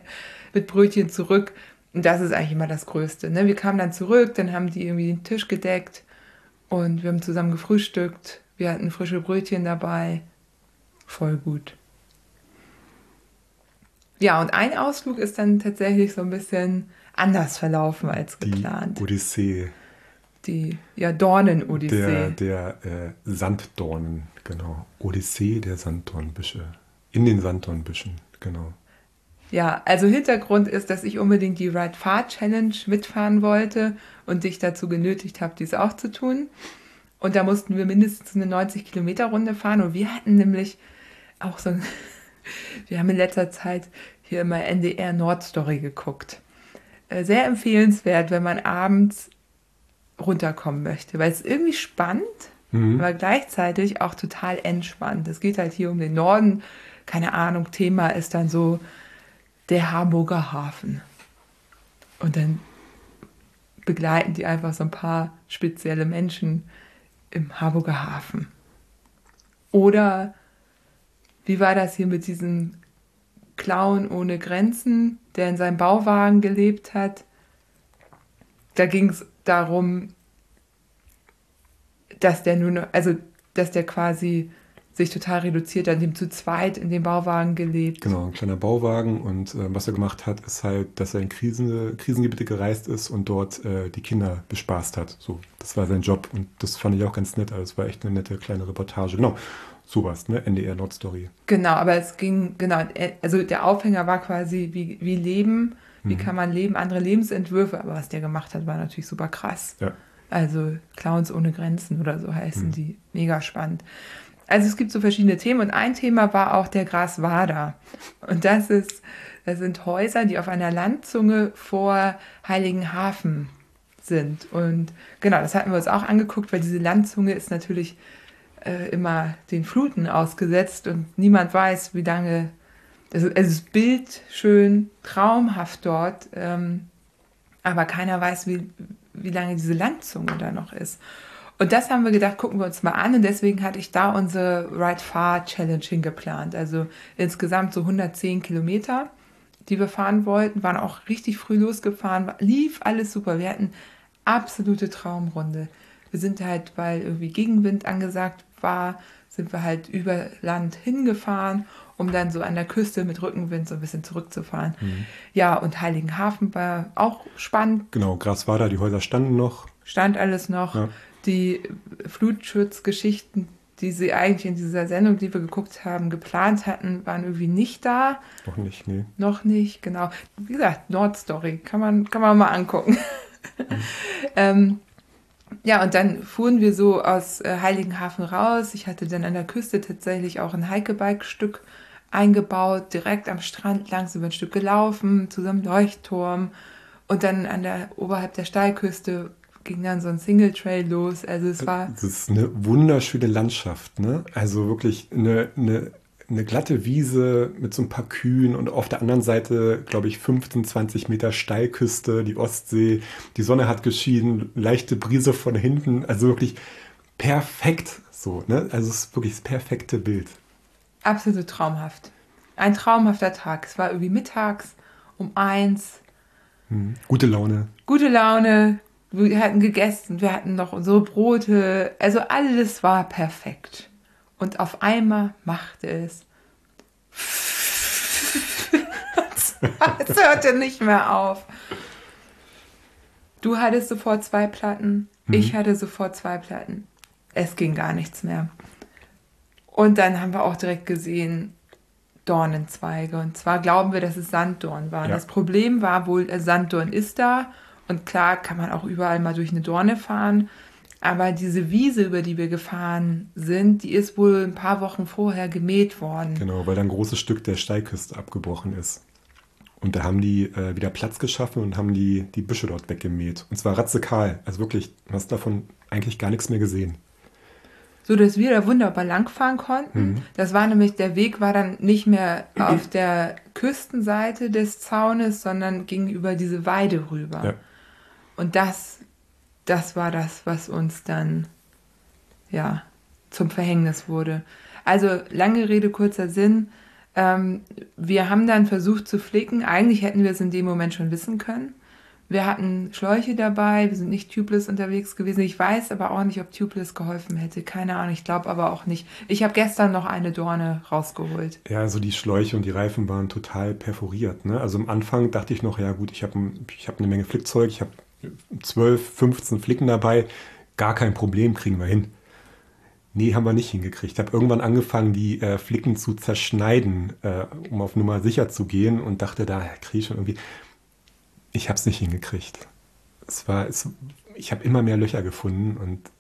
mit Brötchen zurück. Und das ist eigentlich immer das Größte. Ne? Wir kamen dann zurück, dann haben die irgendwie den Tisch gedeckt und wir haben zusammen gefrühstückt. Wir hatten frische Brötchen dabei. Voll gut. Ja, und ein Ausflug ist dann tatsächlich so ein bisschen anders verlaufen als geplant. Die Odyssee. Die ja, Dornen-Odyssee. Der, der äh, Sanddornen, genau. Odyssee der Sanddornbüsche. In den Sanddornbüschen, genau. Ja, also Hintergrund ist, dass ich unbedingt die Ride Far Challenge mitfahren wollte und dich dazu genötigt habe, dies auch zu tun. Und da mussten wir mindestens eine 90 Kilometer Runde fahren. Und wir hatten nämlich auch so, ein, wir haben in letzter Zeit hier immer NDR Nordstory geguckt. Äh, sehr empfehlenswert, wenn man abends runterkommen möchte, weil es irgendwie spannend, mhm. aber gleichzeitig auch total entspannt. Es geht halt hier um den Norden. Keine Ahnung, Thema ist dann so der Hamburger Hafen. Und dann begleiten die einfach so ein paar spezielle Menschen im Harburger Hafen. Oder wie war das hier mit diesem Clown ohne Grenzen, der in seinem Bauwagen gelebt hat? Da ging es darum, dass der nur noch, also dass der quasi sich total reduziert, an dem zu zweit in dem Bauwagen gelebt. Genau, ein kleiner Bauwagen und äh, was er gemacht hat, ist halt, dass er in Krisen, Krisengebiete gereist ist und dort äh, die Kinder bespaßt hat. So, das war sein Job und das fand ich auch ganz nett. Also es war echt eine nette kleine Reportage. Genau, sowas, ne? NDR Nordstory. Genau, aber es ging, genau, äh, also der Aufhänger war quasi, wie, wie leben, wie mhm. kann man leben, andere Lebensentwürfe, aber was der gemacht hat, war natürlich super krass. Ja. Also Clowns ohne Grenzen oder so heißen mhm. die. Mega spannend. Also es gibt so verschiedene Themen und ein Thema war auch der Graswader. Und das ist, das sind Häuser, die auf einer Landzunge vor Heiligenhafen sind. Und genau, das hatten wir uns auch angeguckt, weil diese Landzunge ist natürlich äh, immer den Fluten ausgesetzt und niemand weiß, wie lange. Also, es ist bildschön, traumhaft dort, ähm, aber keiner weiß, wie, wie lange diese Landzunge da noch ist. Und das haben wir gedacht, gucken wir uns mal an. Und deswegen hatte ich da unsere Ride Far Challenge hingeplant. Also insgesamt so 110 Kilometer, die wir fahren wollten. Waren auch richtig früh losgefahren. Lief alles super. Wir hatten absolute Traumrunde. Wir sind halt, weil irgendwie Gegenwind angesagt war, sind wir halt über Land hingefahren, um dann so an der Küste mit Rückenwind so ein bisschen zurückzufahren. Mhm. Ja, und Heiligenhafen war auch spannend. Genau, Gras war da, die Häuser standen noch. Stand alles noch. Ja die Flutschutzgeschichten, die sie eigentlich in dieser Sendung, die wir geguckt haben, geplant hatten, waren irgendwie nicht da. Noch nicht, nee. Noch nicht, genau. Wie gesagt, Nordstory, kann man, kann man mal angucken. Mhm. ähm, ja, und dann fuhren wir so aus äh, Heiligenhafen raus. Ich hatte dann an der Küste tatsächlich auch ein Hikebike-Stück eingebaut, direkt am Strand langs über ein Stück gelaufen, zu so einem Leuchtturm. Und dann an der, oberhalb der Steilküste ging dann so ein Single Trail los. Also es war. Das ist eine wunderschöne Landschaft, ne? Also wirklich eine, eine, eine glatte Wiese mit so ein paar Kühen und auf der anderen Seite, glaube ich, 15, 20 Meter Steilküste, die Ostsee. Die Sonne hat geschieden, leichte Brise von hinten. Also wirklich perfekt so, ne? Also es ist wirklich das perfekte Bild. Absolut traumhaft. Ein traumhafter Tag. Es war irgendwie mittags um eins. Hm. Gute Laune. Gute Laune, wir hatten gegessen, wir hatten noch unsere Brote, also alles war perfekt. Und auf einmal machte es. es hörte nicht mehr auf. Du hattest sofort zwei Platten, mhm. ich hatte sofort zwei Platten. Es ging gar nichts mehr. Und dann haben wir auch direkt gesehen, Dornenzweige. Und zwar glauben wir, dass es Sanddorn war. Ja. Das Problem war wohl, Sanddorn ist da und klar kann man auch überall mal durch eine Dorne fahren. Aber diese Wiese, über die wir gefahren sind, die ist wohl ein paar Wochen vorher gemäht worden. Genau, weil da ein großes Stück der Steilküste abgebrochen ist. Und da haben die äh, wieder Platz geschaffen und haben die, die Büsche dort weggemäht. Und zwar ratzekal. Also wirklich, du hast davon eigentlich gar nichts mehr gesehen. So dass wir da wunderbar langfahren konnten. Mhm. Das war nämlich, der Weg war dann nicht mehr auf der Küstenseite des Zaunes, sondern ging über diese Weide rüber. Ja. Und das, das war das, was uns dann, ja, zum Verhängnis wurde. Also lange Rede, kurzer Sinn. Ähm, wir haben dann versucht zu flicken. Eigentlich hätten wir es in dem Moment schon wissen können, wir hatten Schläuche dabei, wir sind nicht tubeless unterwegs gewesen. Ich weiß aber auch nicht, ob tubeless geholfen hätte. Keine Ahnung, ich glaube aber auch nicht. Ich habe gestern noch eine Dorne rausgeholt. Ja, also die Schläuche und die Reifen waren total perforiert. Ne? Also am Anfang dachte ich noch, ja gut, ich habe ich hab eine Menge Flickzeug, ich habe 12, 15 Flicken dabei, gar kein Problem, kriegen wir hin. Nee, haben wir nicht hingekriegt. Ich habe irgendwann angefangen, die äh, Flicken zu zerschneiden, äh, um auf Nummer sicher zu gehen und dachte, da kriege ich schon irgendwie ich habe es nicht hingekriegt. Es war, es, ich habe immer mehr Löcher gefunden und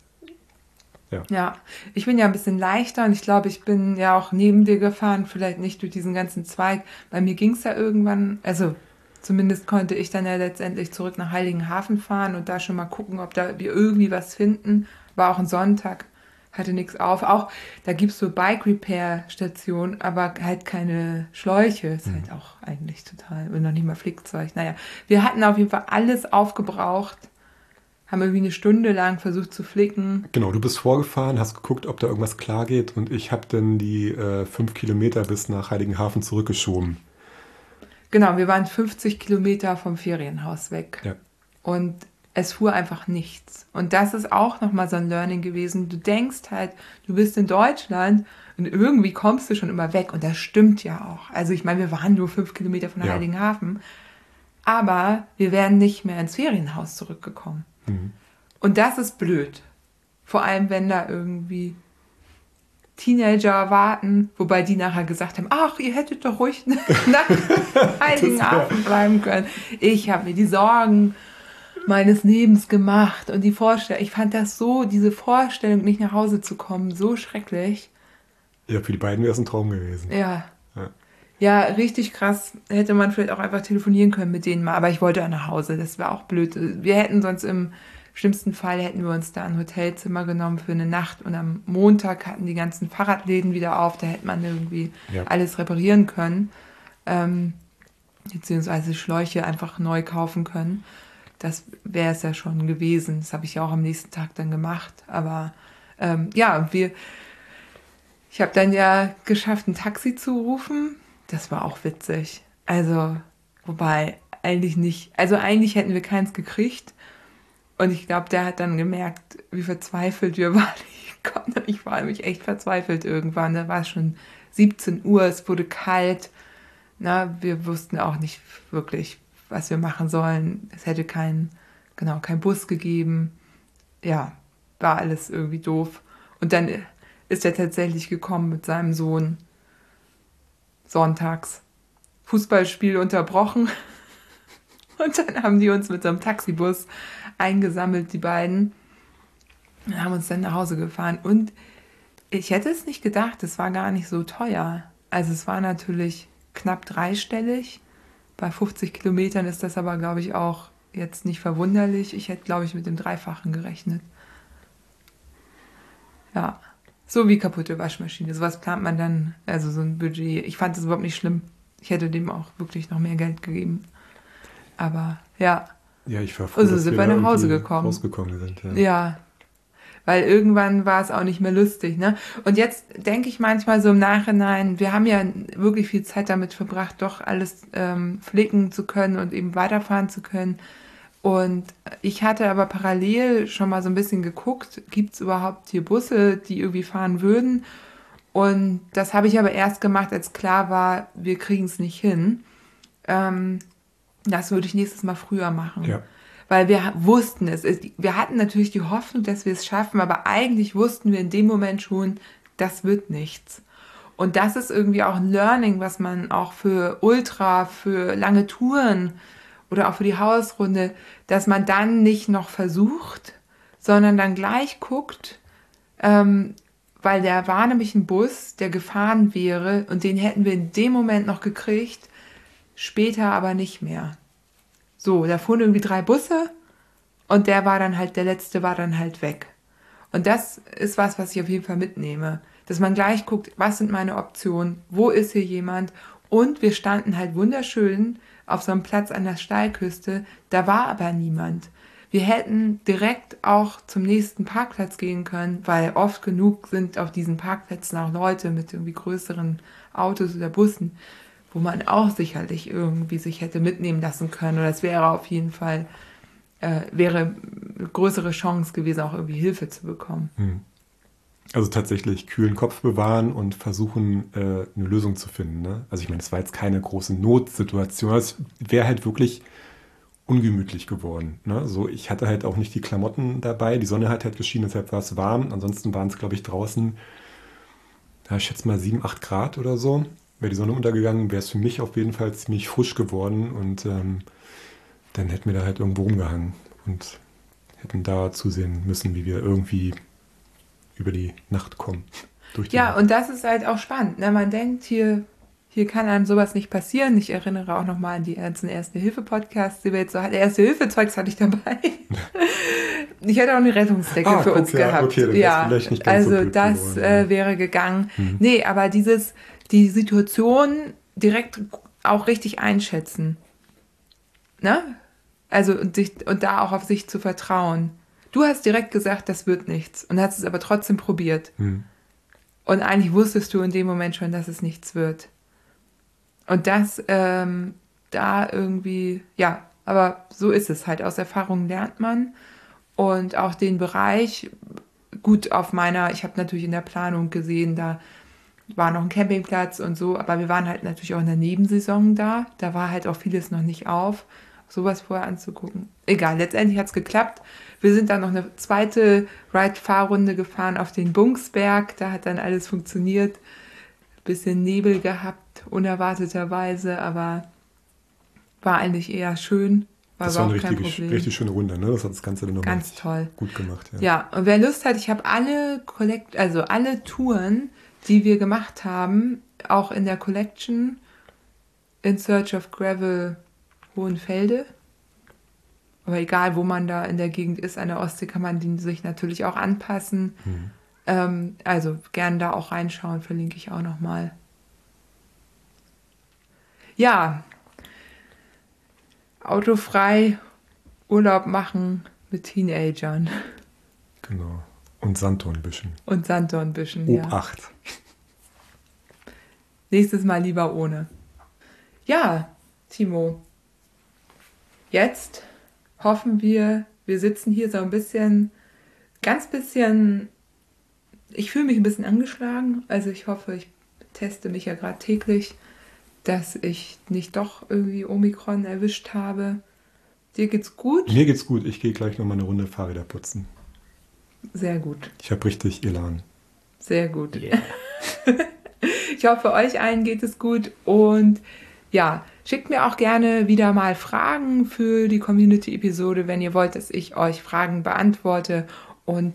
ja. ja, ich bin ja ein bisschen leichter und ich glaube, ich bin ja auch neben dir gefahren, vielleicht nicht durch diesen ganzen Zweig. Bei mir ging es ja irgendwann, also zumindest konnte ich dann ja letztendlich zurück nach Heiligenhafen fahren und da schon mal gucken, ob da wir irgendwie was finden. War auch ein Sonntag hatte nichts auf. Auch da gibt es so Bike Repair Stationen, aber halt keine Schläuche. Ist mhm. halt auch eigentlich total, und noch nicht mal Flickzeug. Naja, wir hatten auf jeden Fall alles aufgebraucht. Haben irgendwie eine Stunde lang versucht zu flicken. Genau, du bist vorgefahren, hast geguckt, ob da irgendwas klar geht und ich habe dann die äh, fünf Kilometer bis nach Heiligenhafen zurückgeschoben. Genau, wir waren 50 Kilometer vom Ferienhaus weg. Ja. Und es fuhr einfach nichts. Und das ist auch nochmal so ein Learning gewesen. Du denkst halt, du bist in Deutschland und irgendwie kommst du schon immer weg. Und das stimmt ja auch. Also ich meine, wir waren nur fünf Kilometer von ja. Heiligenhafen. Aber wir wären nicht mehr ins Ferienhaus zurückgekommen. Mhm. Und das ist blöd. Vor allem, wenn da irgendwie Teenager warten, wobei die nachher gesagt haben, ach, ihr hättet doch ruhig nach Heiligenhafen bleiben können. Ich habe mir die Sorgen meines Lebens gemacht und die Vorstellung, ich fand das so, diese Vorstellung, nicht nach Hause zu kommen, so schrecklich. Ja, für die beiden wäre es ein Traum gewesen. Ja. ja. ja. richtig krass. Hätte man vielleicht auch einfach telefonieren können mit denen mal, aber ich wollte auch nach Hause, das war auch blöd. Wir hätten sonst im schlimmsten Fall hätten wir uns da ein Hotelzimmer genommen für eine Nacht und am Montag hatten die ganzen Fahrradläden wieder auf, da hätte man irgendwie ja. alles reparieren können. Ähm, beziehungsweise Schläuche einfach neu kaufen können das wäre es ja schon gewesen. Das habe ich ja auch am nächsten Tag dann gemacht. Aber ähm, ja, wir, ich habe dann ja geschafft, ein Taxi zu rufen. Das war auch witzig. Also, wobei eigentlich nicht, also eigentlich hätten wir keins gekriegt. Und ich glaube, der hat dann gemerkt, wie verzweifelt wir waren. Ich, ich war nämlich echt verzweifelt irgendwann. Da war es schon 17 Uhr, es wurde kalt. Na, wir wussten auch nicht wirklich, was wir machen sollen. Es hätte keinen, genau, kein Bus gegeben. Ja, war alles irgendwie doof. Und dann ist er tatsächlich gekommen mit seinem Sohn sonntags. Fußballspiel unterbrochen. Und dann haben die uns mit so einem Taxibus eingesammelt, die beiden. Und haben uns dann nach Hause gefahren. Und ich hätte es nicht gedacht, es war gar nicht so teuer. Also es war natürlich knapp dreistellig. Bei 50 Kilometern ist das aber, glaube ich, auch jetzt nicht verwunderlich. Ich hätte, glaube ich, mit dem Dreifachen gerechnet. Ja, so wie kaputte Waschmaschine. Sowas plant man dann, also so ein Budget. Ich fand das überhaupt nicht schlimm. Ich hätte dem auch wirklich noch mehr Geld gegeben. Aber ja. Ja, ich war froh, also sind wir nach Hause gekommen. Rausgekommen sind, ja. ja, weil irgendwann war es auch nicht mehr lustig. Ne? Und jetzt denke ich manchmal so im Nachhinein, wir haben ja wirklich viel Zeit damit verbracht, doch alles ähm, flicken zu können und eben weiterfahren zu können. Und ich hatte aber parallel schon mal so ein bisschen geguckt, gibt es überhaupt hier Busse, die irgendwie fahren würden? Und das habe ich aber erst gemacht, als klar war, wir kriegen es nicht hin. Ähm, das würde ich nächstes Mal früher machen. Ja weil wir wussten es. Wir hatten natürlich die Hoffnung, dass wir es schaffen, aber eigentlich wussten wir in dem Moment schon, das wird nichts. Und das ist irgendwie auch ein Learning, was man auch für Ultra, für lange Touren oder auch für die Hausrunde, dass man dann nicht noch versucht, sondern dann gleich guckt, ähm, weil der war nämlich ein Bus, der gefahren wäre und den hätten wir in dem Moment noch gekriegt, später aber nicht mehr. So, da fuhren irgendwie drei Busse und der war dann halt, der letzte war dann halt weg. Und das ist was, was ich auf jeden Fall mitnehme. Dass man gleich guckt, was sind meine Optionen, wo ist hier jemand. Und wir standen halt wunderschön auf so einem Platz an der Steilküste, da war aber niemand. Wir hätten direkt auch zum nächsten Parkplatz gehen können, weil oft genug sind auf diesen Parkplätzen auch Leute mit irgendwie größeren Autos oder Bussen wo man auch sicherlich irgendwie sich hätte mitnehmen lassen können. Oder es wäre auf jeden Fall, äh, wäre eine größere Chance gewesen, auch irgendwie Hilfe zu bekommen. Hm. Also tatsächlich kühlen Kopf bewahren und versuchen, äh, eine Lösung zu finden. Ne? Also ich meine, es war jetzt keine große Notsituation. Es wäre halt wirklich ungemütlich geworden. Ne? So, ich hatte halt auch nicht die Klamotten dabei. Die Sonne hat halt geschienen, deshalb war es warm. Ansonsten waren es, glaube ich, draußen, ja, ich schätze mal 7, 8 Grad oder so. Wäre die Sonne untergegangen, wäre es für mich auf jeden Fall ziemlich frisch geworden und ähm, dann hätten wir da halt irgendwo rumgehangen und hätten da zusehen müssen, wie wir irgendwie über die Nacht kommen. ja, Nacht. und das ist halt auch spannend. Ne? Man denkt hier, hier kann einem sowas nicht passieren. Ich erinnere auch nochmal an die ganzen Erste-Hilfe-Podcasts, die wir jetzt so hatten. Erste-Hilfe-Zeugs hatte ich dabei. ich hätte auch eine Rettungsdecke ah, für uns ja, gehabt. Okay, ja, also so das äh, wäre gegangen. Mhm. Nee, aber dieses, die Situation direkt auch richtig einschätzen. Ne? Also und, sich, und da auch auf sich zu vertrauen. Du hast direkt gesagt, das wird nichts und hast es aber trotzdem probiert. Mhm. Und eigentlich wusstest du in dem Moment schon, dass es nichts wird. Und das ähm, da irgendwie, ja, aber so ist es halt. Aus Erfahrung lernt man. Und auch den Bereich, gut auf meiner, ich habe natürlich in der Planung gesehen, da war noch ein Campingplatz und so, aber wir waren halt natürlich auch in der Nebensaison da. Da war halt auch vieles noch nicht auf. Sowas vorher anzugucken. Egal, letztendlich hat es geklappt. Wir sind dann noch eine zweite Ride-Fahrrunde gefahren auf den Bunksberg. Da hat dann alles funktioniert. Bisschen Nebel gehabt unerwarteterweise, aber war eigentlich eher schön. War das war eine richtig, richtig schöne Runde, ne? Das hat das Ganze dann nochmal Ganz toll. gut gemacht. Ja. ja, und wer Lust hat, ich habe alle Collect also alle Touren, die wir gemacht haben, auch in der Collection In Search of Gravel Hohenfelde. Aber egal, wo man da in der Gegend ist, an der Ostsee, kann man die sich natürlich auch anpassen. Mhm. Ähm, also gern da auch reinschauen, verlinke ich auch nochmal. Ja, autofrei Urlaub machen mit Teenagern. Genau. Und Sanddornbüschen. Und Sanddornbüschen, ja. Obacht. Nächstes Mal lieber ohne. Ja, Timo. Jetzt hoffen wir, wir sitzen hier so ein bisschen, ganz bisschen, ich fühle mich ein bisschen angeschlagen. Also ich hoffe, ich teste mich ja gerade täglich dass ich nicht doch irgendwie Omikron erwischt habe. Dir geht's gut? Mir geht's gut. Ich gehe gleich noch mal eine Runde Fahrräder putzen. Sehr gut. Ich habe richtig Elan. Sehr gut. Yeah. ich hoffe, euch allen geht es gut und ja, schickt mir auch gerne wieder mal Fragen für die Community-Episode, wenn ihr wollt, dass ich euch Fragen beantworte. Und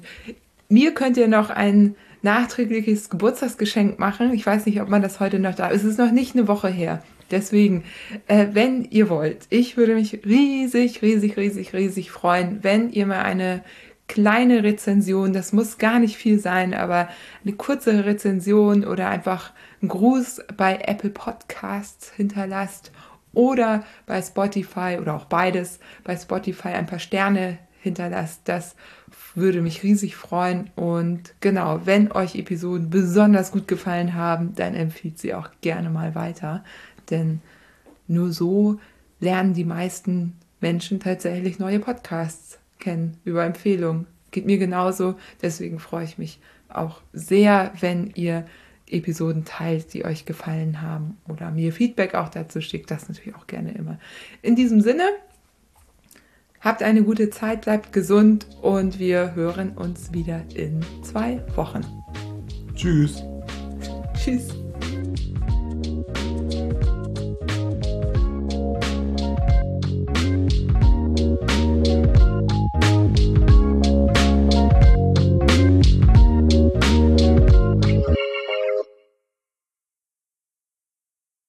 mir könnt ihr noch ein nachträgliches Geburtstagsgeschenk machen. Ich weiß nicht, ob man das heute noch da. Es ist noch nicht eine Woche her. Deswegen, äh, wenn ihr wollt, ich würde mich riesig, riesig, riesig, riesig freuen, wenn ihr mal eine kleine Rezension, das muss gar nicht viel sein, aber eine kurze Rezension oder einfach einen Gruß bei Apple Podcasts hinterlasst oder bei Spotify oder auch beides bei Spotify ein paar Sterne hinterlasst. Das würde mich riesig freuen. Und genau, wenn euch Episoden besonders gut gefallen haben, dann empfiehlt sie auch gerne mal weiter. Denn nur so lernen die meisten Menschen tatsächlich neue Podcasts kennen über Empfehlungen. Geht mir genauso. Deswegen freue ich mich auch sehr, wenn ihr Episoden teilt, die euch gefallen haben oder mir Feedback auch dazu schickt. Das natürlich auch gerne immer. In diesem Sinne, Habt eine gute Zeit, bleibt gesund und wir hören uns wieder in zwei Wochen. Tschüss. Tschüss.